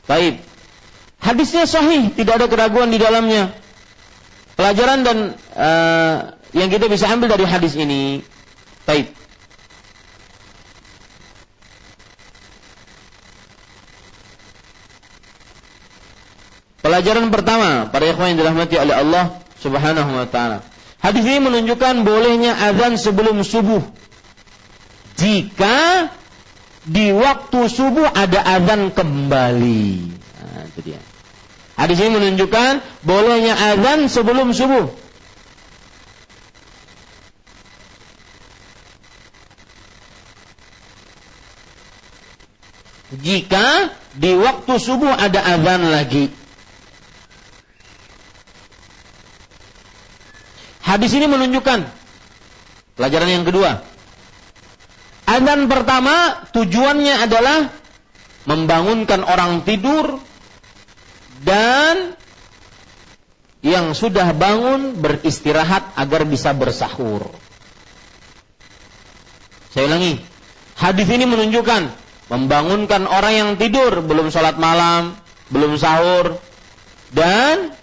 Baik. Hadisnya sahih, tidak ada keraguan di dalamnya. Pelajaran dan uh, yang kita bisa ambil dari hadis ini. Baik. Pelajaran pertama, para ikhwan yang dirahmati oleh Allah Subhanahu wa taala. Hadis ini menunjukkan bolehnya azan sebelum subuh. Jika di waktu subuh ada azan kembali. Nah, dia. Hadis ini menunjukkan bolehnya azan sebelum subuh. jika di waktu subuh ada azan lagi. Hadis ini menunjukkan pelajaran yang kedua. Azan pertama tujuannya adalah membangunkan orang tidur dan yang sudah bangun beristirahat agar bisa bersahur. Saya ulangi, hadis ini menunjukkan membangunkan orang yang tidur belum sholat malam, belum sahur, dan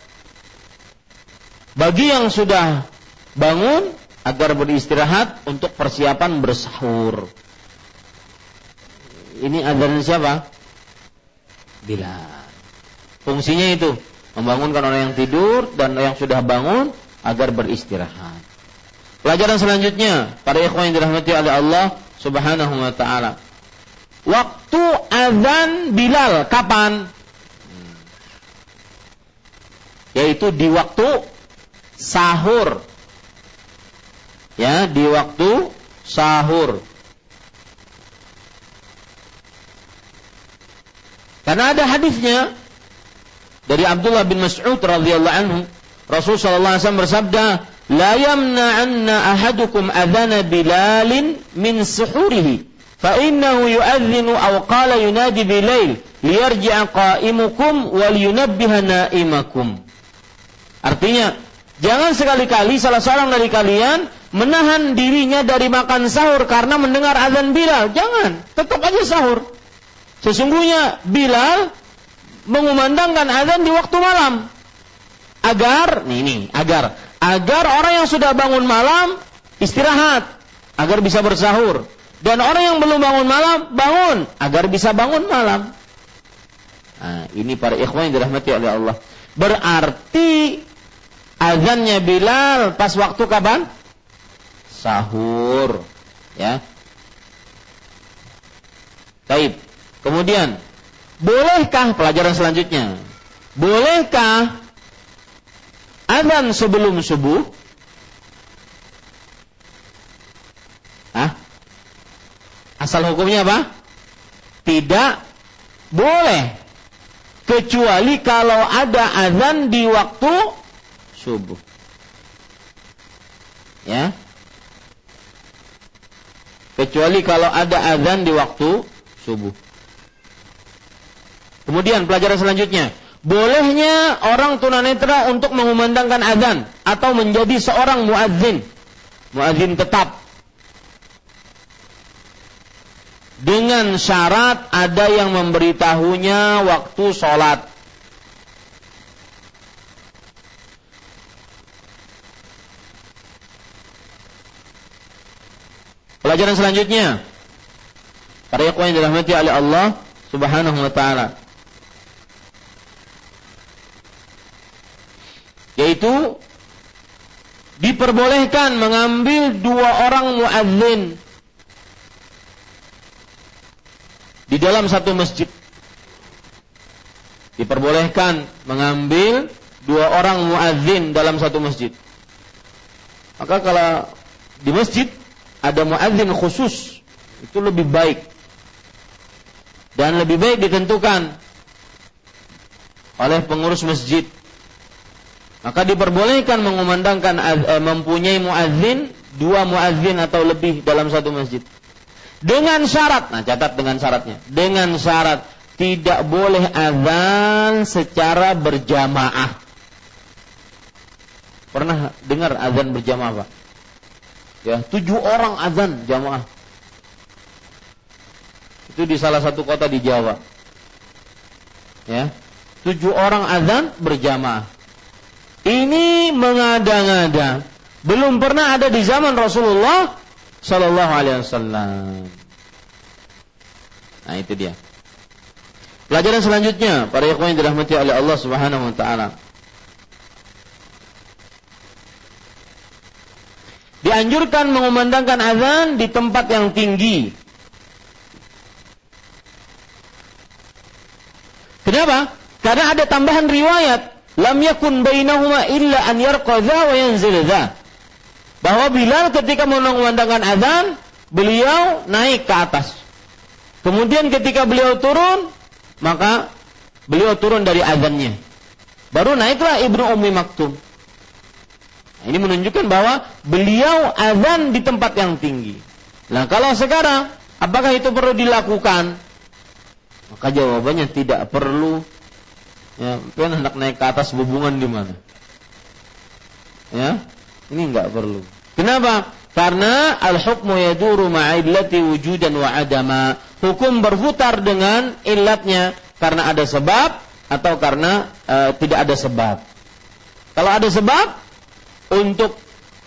bagi yang sudah bangun agar beristirahat untuk persiapan bersahur. Ini adzan siapa? Bila. Fungsinya itu membangunkan orang yang tidur dan yang sudah bangun agar beristirahat. Pelajaran selanjutnya, para ikhwan yang dirahmati oleh Allah Subhanahu wa taala waktu azan Bilal kapan? Yaitu di waktu sahur ya di waktu sahur. Karena ada hadisnya dari Abdullah bin Mas'ud radhiyallahu anhu, Rasul sallallahu alaihi wasallam bersabda, "La yamna'anna ahadukum adzana Bilalin min suhurihi, fa innahu yu'adhdhinu aw qala yunadi bilail liyarji'a qa'imukum wal yunabbiha na'imakum." Artinya, jangan sekali-kali salah seorang dari kalian menahan dirinya dari makan sahur karena mendengar azan Bilal. Jangan, tetap aja sahur. Sesungguhnya Bilal mengumandangkan azan di waktu malam. Agar, nih, nih, agar, agar orang yang sudah bangun malam istirahat, agar bisa bersahur. Dan orang yang belum bangun malam, bangun agar bisa bangun malam. Nah, ini para ikhwan yang dirahmati oleh Allah. Berarti azannya Bilal pas waktu kapan? Sahur. Ya. Baik. Kemudian, bolehkah pelajaran selanjutnya? Bolehkah azan sebelum subuh? Hah? Asal hukumnya apa? Tidak boleh kecuali kalau ada azan di waktu subuh. Ya. Kecuali kalau ada azan di waktu subuh. Kemudian pelajaran selanjutnya, bolehnya orang tunanetra untuk mengumandangkan azan atau menjadi seorang muadzin. Muadzin tetap dengan syarat ada yang memberitahunya waktu sholat. Pelajaran selanjutnya. Para ikhwan yang dirahmati oleh Allah Subhanahu wa taala. Yaitu diperbolehkan mengambil dua orang muadzin di dalam satu masjid. Diperbolehkan mengambil dua orang muadzin dalam satu masjid. Maka kalau di masjid ada muadzin khusus, itu lebih baik. Dan lebih baik ditentukan oleh pengurus masjid. Maka diperbolehkan mengumandangkan eh, mempunyai muadzin dua muadzin atau lebih dalam satu masjid. Dengan syarat, nah catat dengan syaratnya. Dengan syarat tidak boleh azan secara berjamaah. Pernah dengar azan berjamaah, Pak? Ya, tujuh orang azan jamaah. Itu di salah satu kota di Jawa. Ya, tujuh orang azan berjamaah. Ini mengada-ngada. Belum pernah ada di zaman Rasulullah Sallallahu Alaihi Wasallam. Nah itu dia. Pelajaran selanjutnya, para ikhwan yang dirahmati oleh Allah Subhanahu Wa Taala. Dianjurkan mengumandangkan azan di tempat yang tinggi. Kenapa? Karena ada tambahan riwayat, lam yakun bainahuma illa an yarqa wa yanzil bahwa Bilal ketika mengumandangkan azan, beliau naik ke atas. Kemudian ketika beliau turun, maka beliau turun dari azannya. Baru naiklah Ibnu Ummi Maktum. Ini menunjukkan bahwa beliau azan di tempat yang tinggi. Nah, kalau sekarang apakah itu perlu dilakukan? Maka jawabannya tidak perlu. Ya, kan hendak naik ke atas hubungan di mana? Ya, ini enggak perlu. Kenapa? Karena al-hukmu yaduru ma'illati wujudan wa adama. Hukum berputar dengan illatnya karena ada sebab atau karena e, tidak ada sebab. Kalau ada sebab untuk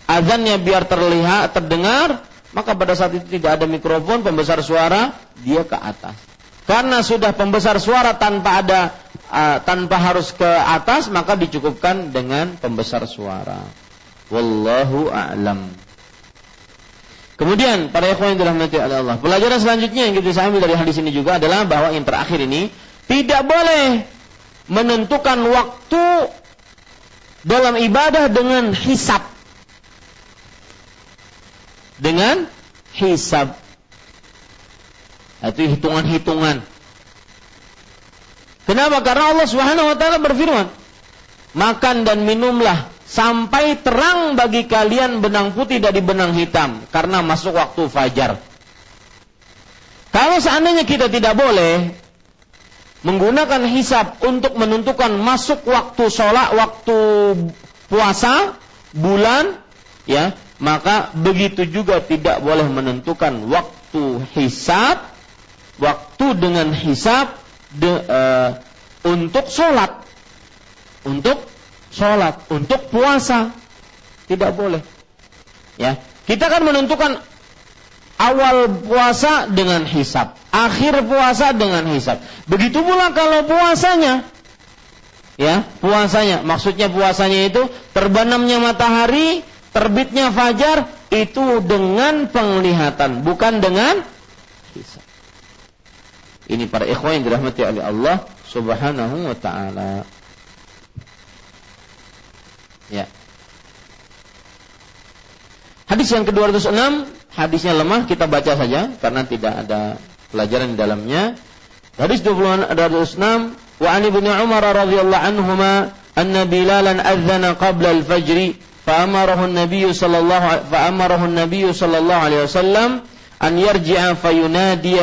azannya biar terlihat terdengar, maka pada saat itu tidak ada mikrofon pembesar suara, dia ke atas. Karena sudah pembesar suara tanpa ada uh, tanpa harus ke atas, maka dicukupkan dengan pembesar suara. Wallahu a'lam. Kemudian para ikhwan yang dirahmati oleh Allah, pelajaran selanjutnya yang kita ambil dari hadis ini juga adalah bahwa yang terakhir ini tidak boleh menentukan waktu dalam ibadah dengan hisab. Dengan hisab. Itu hitungan-hitungan. Kenapa? Karena Allah Subhanahu wa taala berfirman, "Makan dan minumlah sampai terang bagi kalian benang putih dari benang hitam karena masuk waktu fajar. Kalau seandainya kita tidak boleh menggunakan hisap untuk menentukan masuk waktu sholat, waktu puasa, bulan, ya, maka begitu juga tidak boleh menentukan waktu hisap, waktu dengan hisap de, uh, untuk sholat, untuk sholat, untuk puasa. Tidak boleh. Ya, kita akan menentukan awal puasa dengan hisap, akhir puasa dengan hisap. Begitu pula kalau puasanya, ya puasanya, maksudnya puasanya itu terbenamnya matahari, terbitnya fajar itu dengan penglihatan, bukan dengan hisap. Ini para ikhwan yang dirahmati oleh Allah Subhanahu wa taala. Ya. Hadis yang ke-206, hadisnya lemah, kita baca saja karena tidak ada pelajaran di dalamnya. Hadis 206, wa an ibnu Umar radhiyallahu anhuma anna Bilalan adzana qabla al-fajr فأمره النبي صلى الله فأمره النبي صلى الله عليه وسلم أن يرجع فينادي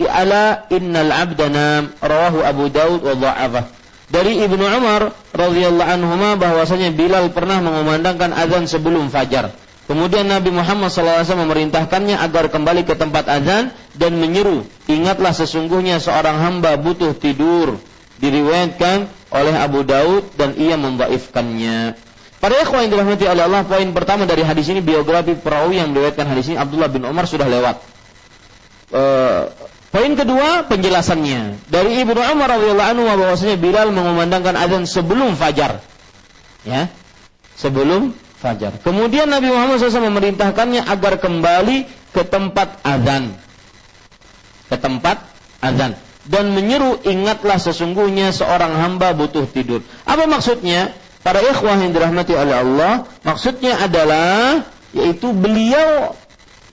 ألا إن العبد نام رواه أبو داود وضعفه dari Ibnu Umar radhiyallahu anhu bahwasanya Bilal pernah mengumandangkan azan sebelum fajar. Kemudian Nabi Muhammad SAW memerintahkannya agar kembali ke tempat azan dan menyeru, ingatlah sesungguhnya seorang hamba butuh tidur. Diriwayatkan oleh Abu Daud dan ia membaifkannya. Pada ikhwan yang dirahmati oleh Allah, poin pertama dari hadis ini biografi perawi yang meriwayatkan hadis ini Abdullah bin Umar sudah lewat. E, poin kedua penjelasannya dari Ibnu Umar radhiyallahu anhu bahwasanya Bilal mengumandangkan azan sebelum fajar. Ya. Sebelum fajar. Kemudian Nabi Muhammad SAW memerintahkannya agar kembali ke tempat azan. Ke tempat azan dan menyeru ingatlah sesungguhnya seorang hamba butuh tidur. Apa maksudnya? Para ikhwah yang dirahmati oleh Allah, maksudnya adalah yaitu beliau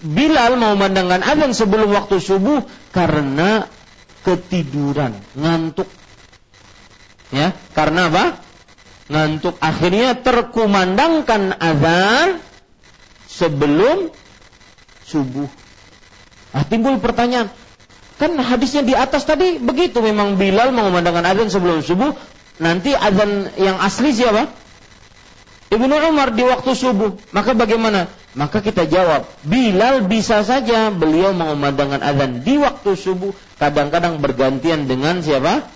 Bilal mau memandangkan azan sebelum waktu subuh karena ketiduran, ngantuk. Ya, karena apa? Ngantuk akhirnya terkumandangkan azan sebelum subuh. Nah, timbul pertanyaan, kan hadisnya di atas tadi begitu memang Bilal mengumandangkan azan sebelum subuh nanti azan yang asli siapa? Ibnu Umar di waktu subuh. Maka bagaimana? Maka kita jawab, Bilal bisa saja beliau mengumandangkan azan di waktu subuh, kadang-kadang bergantian dengan siapa?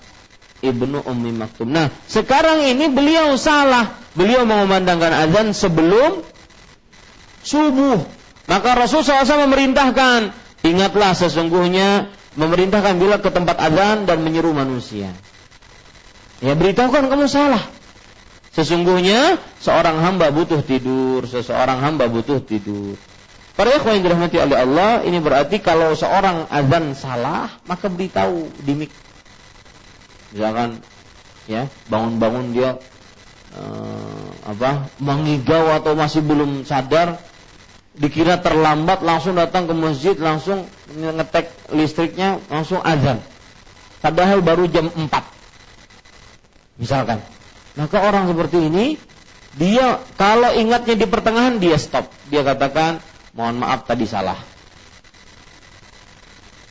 Ibnu Ummi Maktum. Nah, sekarang ini beliau salah. Beliau mengumandangkan azan sebelum subuh. Maka Rasulullah SAW memerintahkan, ingatlah sesungguhnya memerintahkan Bilal ke tempat azan dan menyeru manusia. Ya beritahukan kamu salah. Sesungguhnya seorang hamba butuh tidur, seseorang hamba butuh tidur. Para ikhwan yang dirahmati oleh Allah, ini berarti kalau seorang azan salah, maka beritahu di mik. Misalkan ya, bangun-bangun dia uh, apa? mengigau atau masih belum sadar, dikira terlambat langsung datang ke masjid, langsung ngetek listriknya, langsung azan. Padahal baru jam 4 Misalkan. Maka orang seperti ini dia kalau ingatnya di pertengahan dia stop. Dia katakan, "Mohon maaf tadi salah."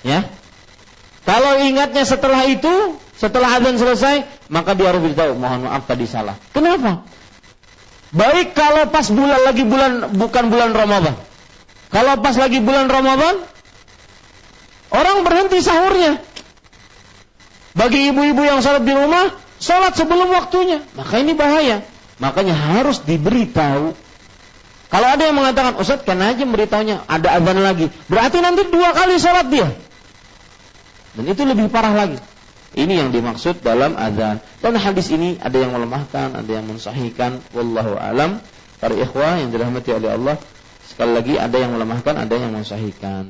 Ya. Kalau ingatnya setelah itu, setelah azan selesai, maka dia harus beritahu, "Mohon maaf tadi salah." Kenapa? Baik kalau pas bulan lagi bulan bukan bulan Ramadan. Kalau pas lagi bulan Ramadan, orang berhenti sahurnya. Bagi ibu-ibu yang salat di rumah, Sholat sebelum waktunya. Maka ini bahaya. Makanya harus diberitahu. Kalau ada yang mengatakan, Ustaz kan aja memberitahunya, ada azan lagi. Berarti nanti dua kali sholat dia. Dan itu lebih parah lagi. Ini yang dimaksud dalam azan. Dan hadis ini ada yang melemahkan, ada yang mensahihkan. Wallahu alam. Para ikhwah yang dirahmati oleh Allah. Sekali lagi ada yang melemahkan, ada yang mensahihkan.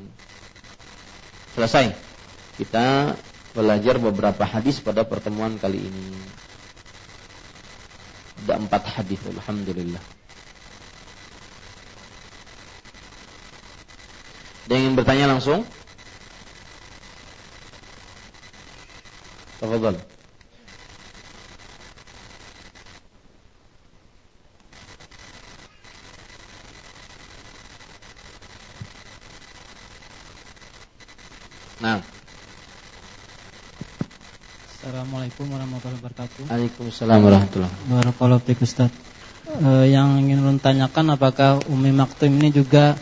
Selesai. Kita belajar beberapa hadis pada pertemuan kali ini. Ada empat hadis, alhamdulillah. Ada yang ingin bertanya langsung? Tafadhal. Nah. Assalamualaikum warahmatullahi wabarakatuh. Waalaikumsalam warahmatullahi wabarakatuh. Barakallahu Ustaz. E, yang ingin menanyakan apakah Umi Maktum ini juga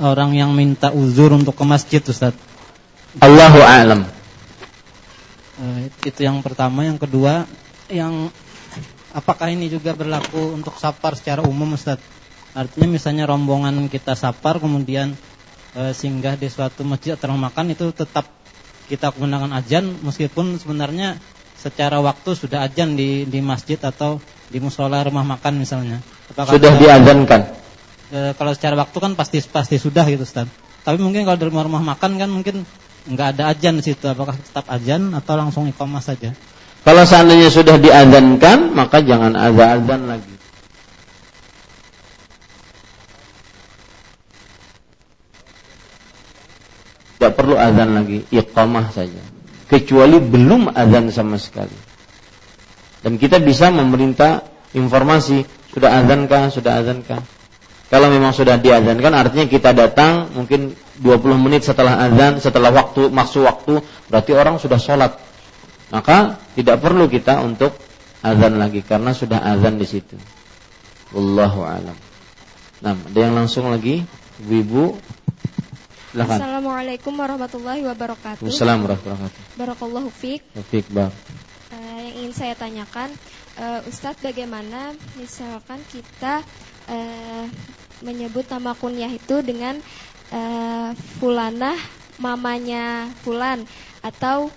orang yang minta uzur untuk ke masjid Ustaz? Allahu a'lam. E, itu yang pertama, yang kedua yang apakah ini juga berlaku untuk sapar secara umum Ustaz? Artinya misalnya rombongan kita sapar kemudian e, singgah di suatu masjid atau makan itu tetap kita menggunakan ajan meskipun sebenarnya secara waktu sudah ajan di di masjid atau di musola rumah makan misalnya. Apakah sudah diazankan? E, kalau secara waktu kan pasti pasti sudah gitu Ustaz. Tapi mungkin kalau di rumah rumah makan kan mungkin nggak ada ajan di situ. Apakah tetap ajan atau langsung iqamah saja? Kalau seandainya sudah diazankan, maka jangan ada azan lagi. Tidak perlu azan lagi, iqamah saja. Kecuali belum azan sama sekali. Dan kita bisa memerintah informasi, sudah azankah, sudah azankah. Kalau memang sudah diazankan artinya kita datang mungkin 20 menit setelah azan, setelah waktu maksud waktu, berarti orang sudah sholat. Maka tidak perlu kita untuk azan lagi karena sudah azan di situ. Wallahu alam. Nah, ada yang langsung lagi, ibu-ibu Silakan. Assalamualaikum warahmatullahi wabarakatuh. Assalamualaikum warahmatullahi wabarakatuh. Barakallahu fiik. Taufik Bang. Eh, yang ingin saya tanyakan, eh, Ustadz bagaimana misalkan kita eh, menyebut nama kunyah itu dengan eh, fulanah mamanya fulan atau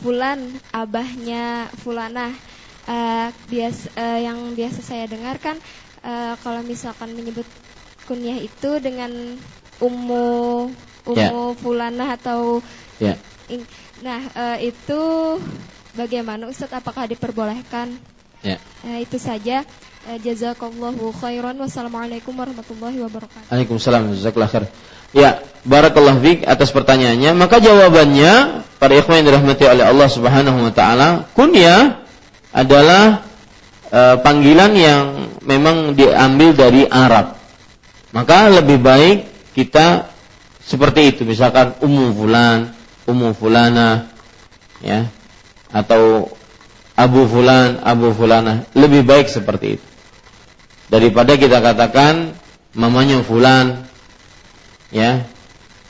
fulan abahnya fulanah. Eh, bias eh, yang biasa saya dengarkan eh, kalau misalkan menyebut kunyah itu dengan ummu ummu fulanah atau Ya. In- Nah, eh, itu bagaimana Ustadz? Apakah diperbolehkan? Ya. Eh, itu saja. Eh, jazakallahu khairan. Wassalamualaikum warahmatullahi wabarakatuh. Waalaikumsalam jazakallahu khair. Ya, barakallahu fiik atas pertanyaannya. Maka jawabannya para ikhwan yang dirahmati oleh Allah Subhanahu wa taala, kunyah adalah e, panggilan yang memang diambil dari Arab. Maka lebih baik kita seperti itu, misalkan ummu fulan, ummu fulana ya atau abu fulan, abu fulana, lebih baik seperti itu. Daripada kita katakan mamanya fulan. Ya.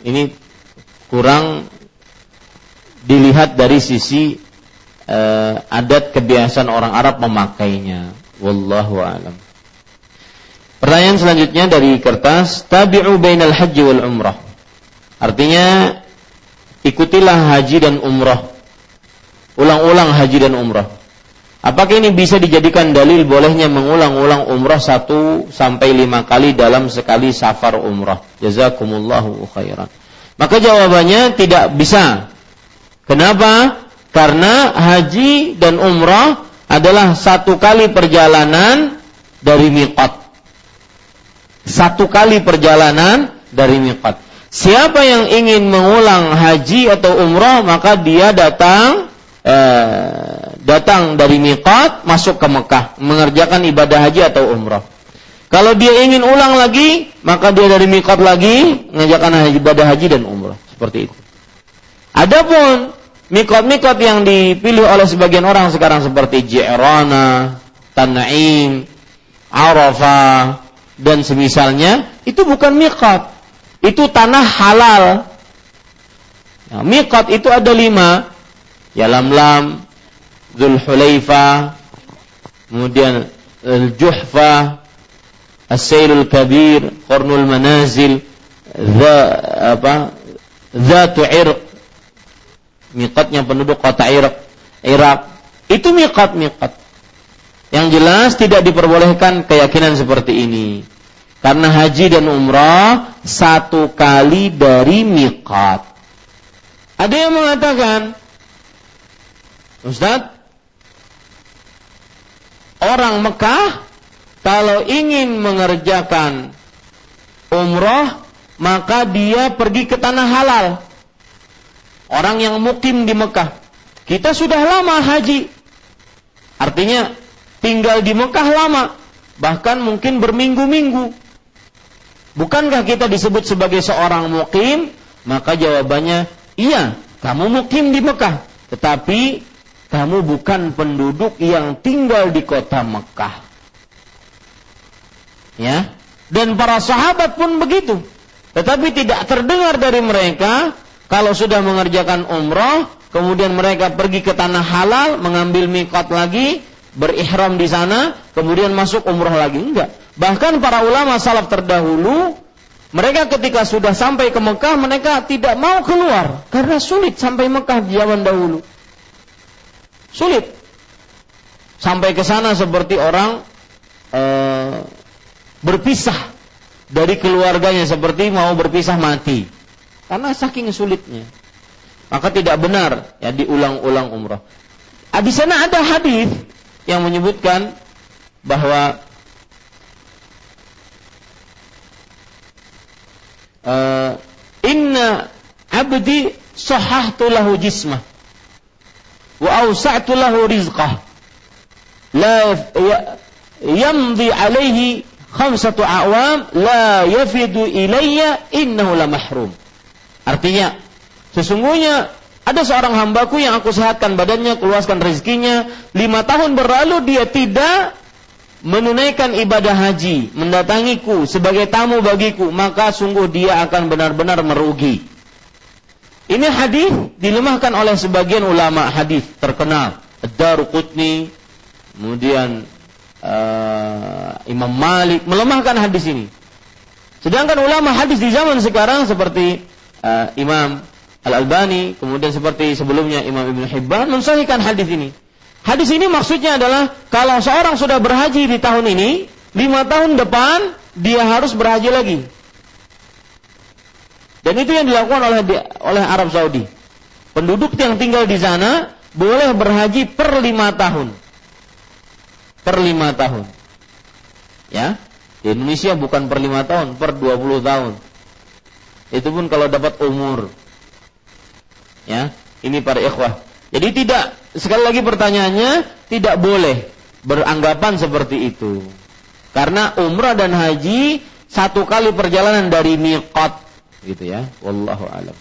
Ini kurang dilihat dari sisi eh, adat kebiasaan orang Arab memakainya. Wallahu alam. Pertanyaan selanjutnya dari kertas tabi'u bainal haji wal umrah. Artinya ikutilah haji dan umrah. Ulang-ulang haji dan umrah Apakah ini bisa dijadikan dalil bolehnya mengulang-ulang umrah satu sampai lima kali dalam sekali safar umrah? Jazakumullahu khairan. Maka jawabannya tidak bisa. Kenapa? Karena haji dan umrah adalah satu kali perjalanan dari miqat. Satu kali perjalanan dari miqat. Siapa yang ingin mengulang haji atau umrah maka dia datang eh, datang dari miqat masuk ke Mekah mengerjakan ibadah haji atau umrah. Kalau dia ingin ulang lagi, maka dia dari miqat lagi mengerjakan ibadah haji dan umrah. Seperti itu. Adapun miqat-miqat yang dipilih oleh sebagian orang sekarang seperti Ji'rana, Tan'im, Arafah dan semisalnya itu bukan miqat. Itu tanah halal. Nah, miqat itu ada lima. Ya lam-lam, Zulhulaifa, kemudian Al-Juhfa, As-Sailul Kabir, Qarnul Manazil, Za, apa, Zatu Irq, miqatnya penduduk kota Iraq, Irak. Itu miqat-miqat. Yang jelas tidak diperbolehkan keyakinan seperti ini. Karena haji dan umrah satu kali dari miqat. Ada yang mengatakan, Ustaz, orang Mekah kalau ingin mengerjakan umroh maka dia pergi ke tanah halal. Orang yang mukim di Mekah. Kita sudah lama haji. Artinya tinggal di Mekah lama. Bahkan mungkin berminggu-minggu. Bukankah kita disebut sebagai seorang mukim? Maka jawabannya, iya, kamu mukim di Mekah. Tetapi kamu bukan penduduk yang tinggal di kota Mekah. Ya. Dan para sahabat pun begitu. Tetapi tidak terdengar dari mereka kalau sudah mengerjakan umroh, kemudian mereka pergi ke tanah halal, mengambil mikot lagi, berihram di sana, kemudian masuk umroh lagi. Enggak. Bahkan para ulama salaf terdahulu, mereka ketika sudah sampai ke Mekah, mereka tidak mau keluar karena sulit sampai Mekah di zaman dahulu. Sulit. Sampai ke sana seperti orang e, berpisah dari keluarganya seperti mau berpisah mati. Karena saking sulitnya. Maka tidak benar ya diulang-ulang umrah. Ah, di sana ada hadis yang menyebutkan bahwa uh, inna abdi sahahtu lahu jismah wa awsa'tu lahu rizqah la yamdi alaihi khamsatu awam la yafidu ilayya innahu la mahrum artinya sesungguhnya ada seorang hambaku yang aku sehatkan badannya, keluaskan rezekinya. Lima tahun berlalu dia tidak menunaikan ibadah haji, mendatangiku sebagai tamu bagiku, maka sungguh dia akan benar-benar merugi. Ini hadis dilemahkan oleh sebagian ulama hadis terkenal, Ad-Daruqutni, kemudian uh, Imam Malik melemahkan hadis ini. Sedangkan ulama hadis di zaman sekarang seperti uh, Imam Al-Albani, kemudian seperti sebelumnya Imam Ibn Hibban mensahihkan hadis ini. Hadis ini maksudnya adalah kalau seorang sudah berhaji di tahun ini, lima tahun depan dia harus berhaji lagi. Dan itu yang dilakukan oleh oleh Arab Saudi. Penduduk yang tinggal di sana boleh berhaji per lima tahun. Per lima tahun. Ya, di Indonesia bukan per lima tahun, per dua puluh tahun. Itu pun kalau dapat umur. Ya, ini para ikhwah. Jadi tidak sekali lagi pertanyaannya tidak boleh beranggapan seperti itu. Karena umrah dan haji satu kali perjalanan dari miqat gitu ya. Wallahu alam.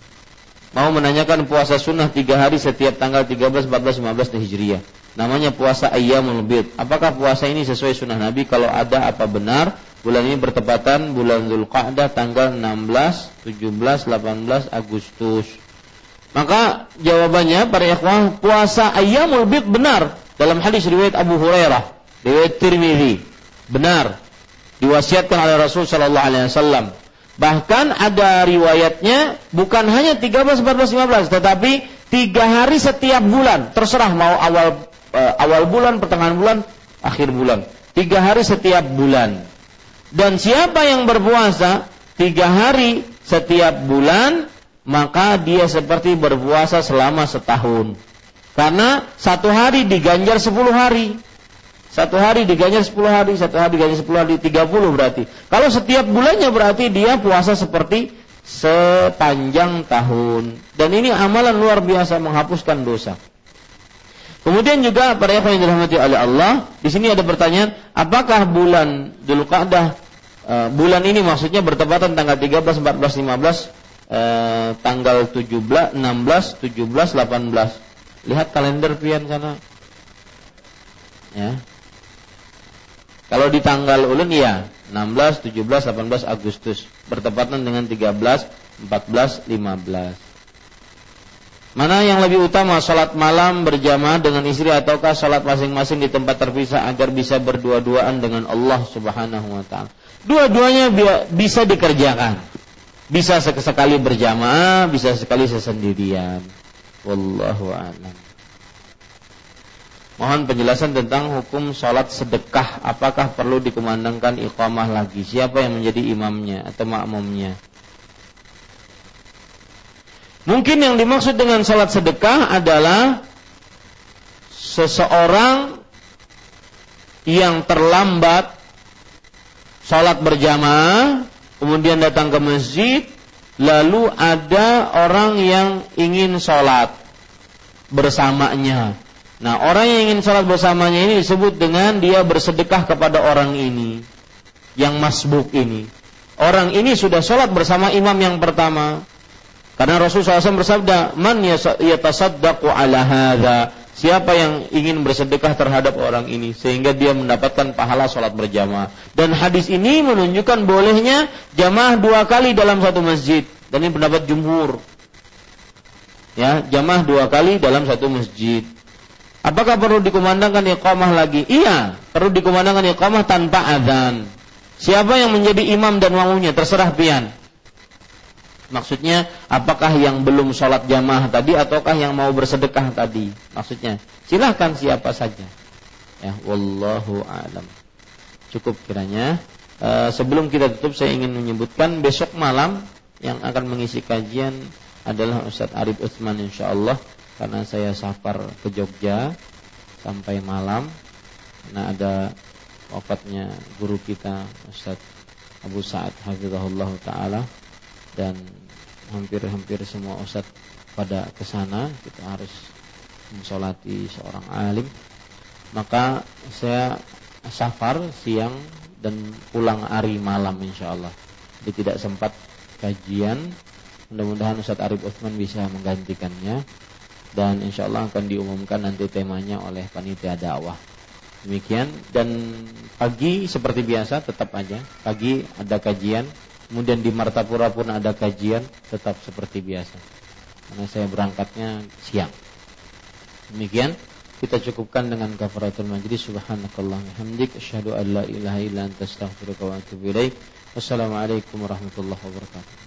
Mau menanyakan puasa sunnah tiga hari setiap tanggal 13, 14, 15 Hijriah. Namanya puasa ayyamul bid. Apakah puasa ini sesuai sunnah Nabi? Kalau ada apa benar? Bulan ini bertepatan bulan Zulqa'dah tanggal 16, 17, 18 Agustus. Maka jawabannya para ikhwah puasa ayyamul bid benar dalam hadis riwayat Abu Hurairah, riwayat Tirmizi. Benar diwasiatkan oleh Rasul sallallahu alaihi wasallam. Bahkan ada riwayatnya bukan hanya 13, 14, 15 tetapi tiga hari setiap bulan, terserah mau awal uh, awal bulan, pertengahan bulan, akhir bulan. Tiga hari setiap bulan. Dan siapa yang berpuasa tiga hari setiap bulan maka dia seperti berpuasa selama setahun. Karena satu hari diganjar sepuluh hari. Satu hari diganjar sepuluh hari, satu hari diganjar sepuluh hari, tiga puluh berarti. Kalau setiap bulannya berarti dia puasa seperti sepanjang tahun. Dan ini amalan luar biasa menghapuskan dosa. Kemudian juga para yang dirahmati oleh Allah, di sini ada pertanyaan, apakah bulan Dzulqa'dah uh, bulan ini maksudnya bertepatan tanggal 13, 14, 15 eh, tanggal 17, 16, 17, 18. Lihat kalender pian sana. Ya. Kalau di tanggal ulun ya 16, 17, 18 Agustus bertepatan dengan 13, 14, 15. Mana yang lebih utama Salat malam berjamaah dengan istri Ataukah salat masing-masing di tempat terpisah Agar bisa berdua-duaan dengan Allah subhanahu wa ta'ala Dua-duanya bisa dikerjakan bisa sekali berjamaah, bisa sekali sesendirian. Wallahu a'lam. Mohon penjelasan tentang hukum sholat sedekah. Apakah perlu dikumandangkan iqamah lagi? Siapa yang menjadi imamnya atau makmumnya? Mungkin yang dimaksud dengan sholat sedekah adalah seseorang yang terlambat sholat berjamaah kemudian datang ke masjid, lalu ada orang yang ingin sholat bersamanya. Nah, orang yang ingin sholat bersamanya ini disebut dengan dia bersedekah kepada orang ini, yang masbuk ini. Orang ini sudah sholat bersama imam yang pertama. Karena Rasulullah SAW bersabda, Man yatasaddaqu ala hadha Siapa yang ingin bersedekah terhadap orang ini sehingga dia mendapatkan pahala sholat berjamaah. Dan hadis ini menunjukkan bolehnya jamaah dua kali dalam satu masjid. Dan ini pendapat jumhur. Ya, jamaah dua kali dalam satu masjid. Apakah perlu dikumandangkan iqamah lagi? Iya, perlu dikumandangkan iqamah tanpa adzan. Siapa yang menjadi imam dan makmumnya terserah pian. Maksudnya apakah yang belum sholat jamaah tadi ataukah yang mau bersedekah tadi? Maksudnya silahkan siapa saja. Ya, wallahu alam. Cukup kiranya. E, sebelum kita tutup saya ingin menyebutkan besok malam yang akan mengisi kajian adalah Ustadz Arif Utsman insyaallah karena saya safar ke Jogja sampai malam. Nah ada wafatnya guru kita Ustadz Abu Sa'ad Hafizahullah Ta'ala. Dan hampir-hampir semua ustadz pada ke sana kita harus mensolati seorang alim. Maka saya safar siang dan pulang hari malam insya Allah jadi tidak sempat kajian. Mudah-mudahan Ustadz Arif Utsman bisa menggantikannya dan insya Allah akan diumumkan nanti temanya oleh panitia dakwah Demikian dan pagi seperti biasa tetap aja pagi ada kajian, kemudian di Martapura pun ada kajian tetap seperti biasa. Karena saya berangkatnya siang. Demikian kita cukupkan dengan kafaratul majlis subhanakallah hamdik asyhadu an la ilaha illa anta astaghfiruka wa atubu ilaik. Wassalamualaikum warahmatullahi wabarakatuh.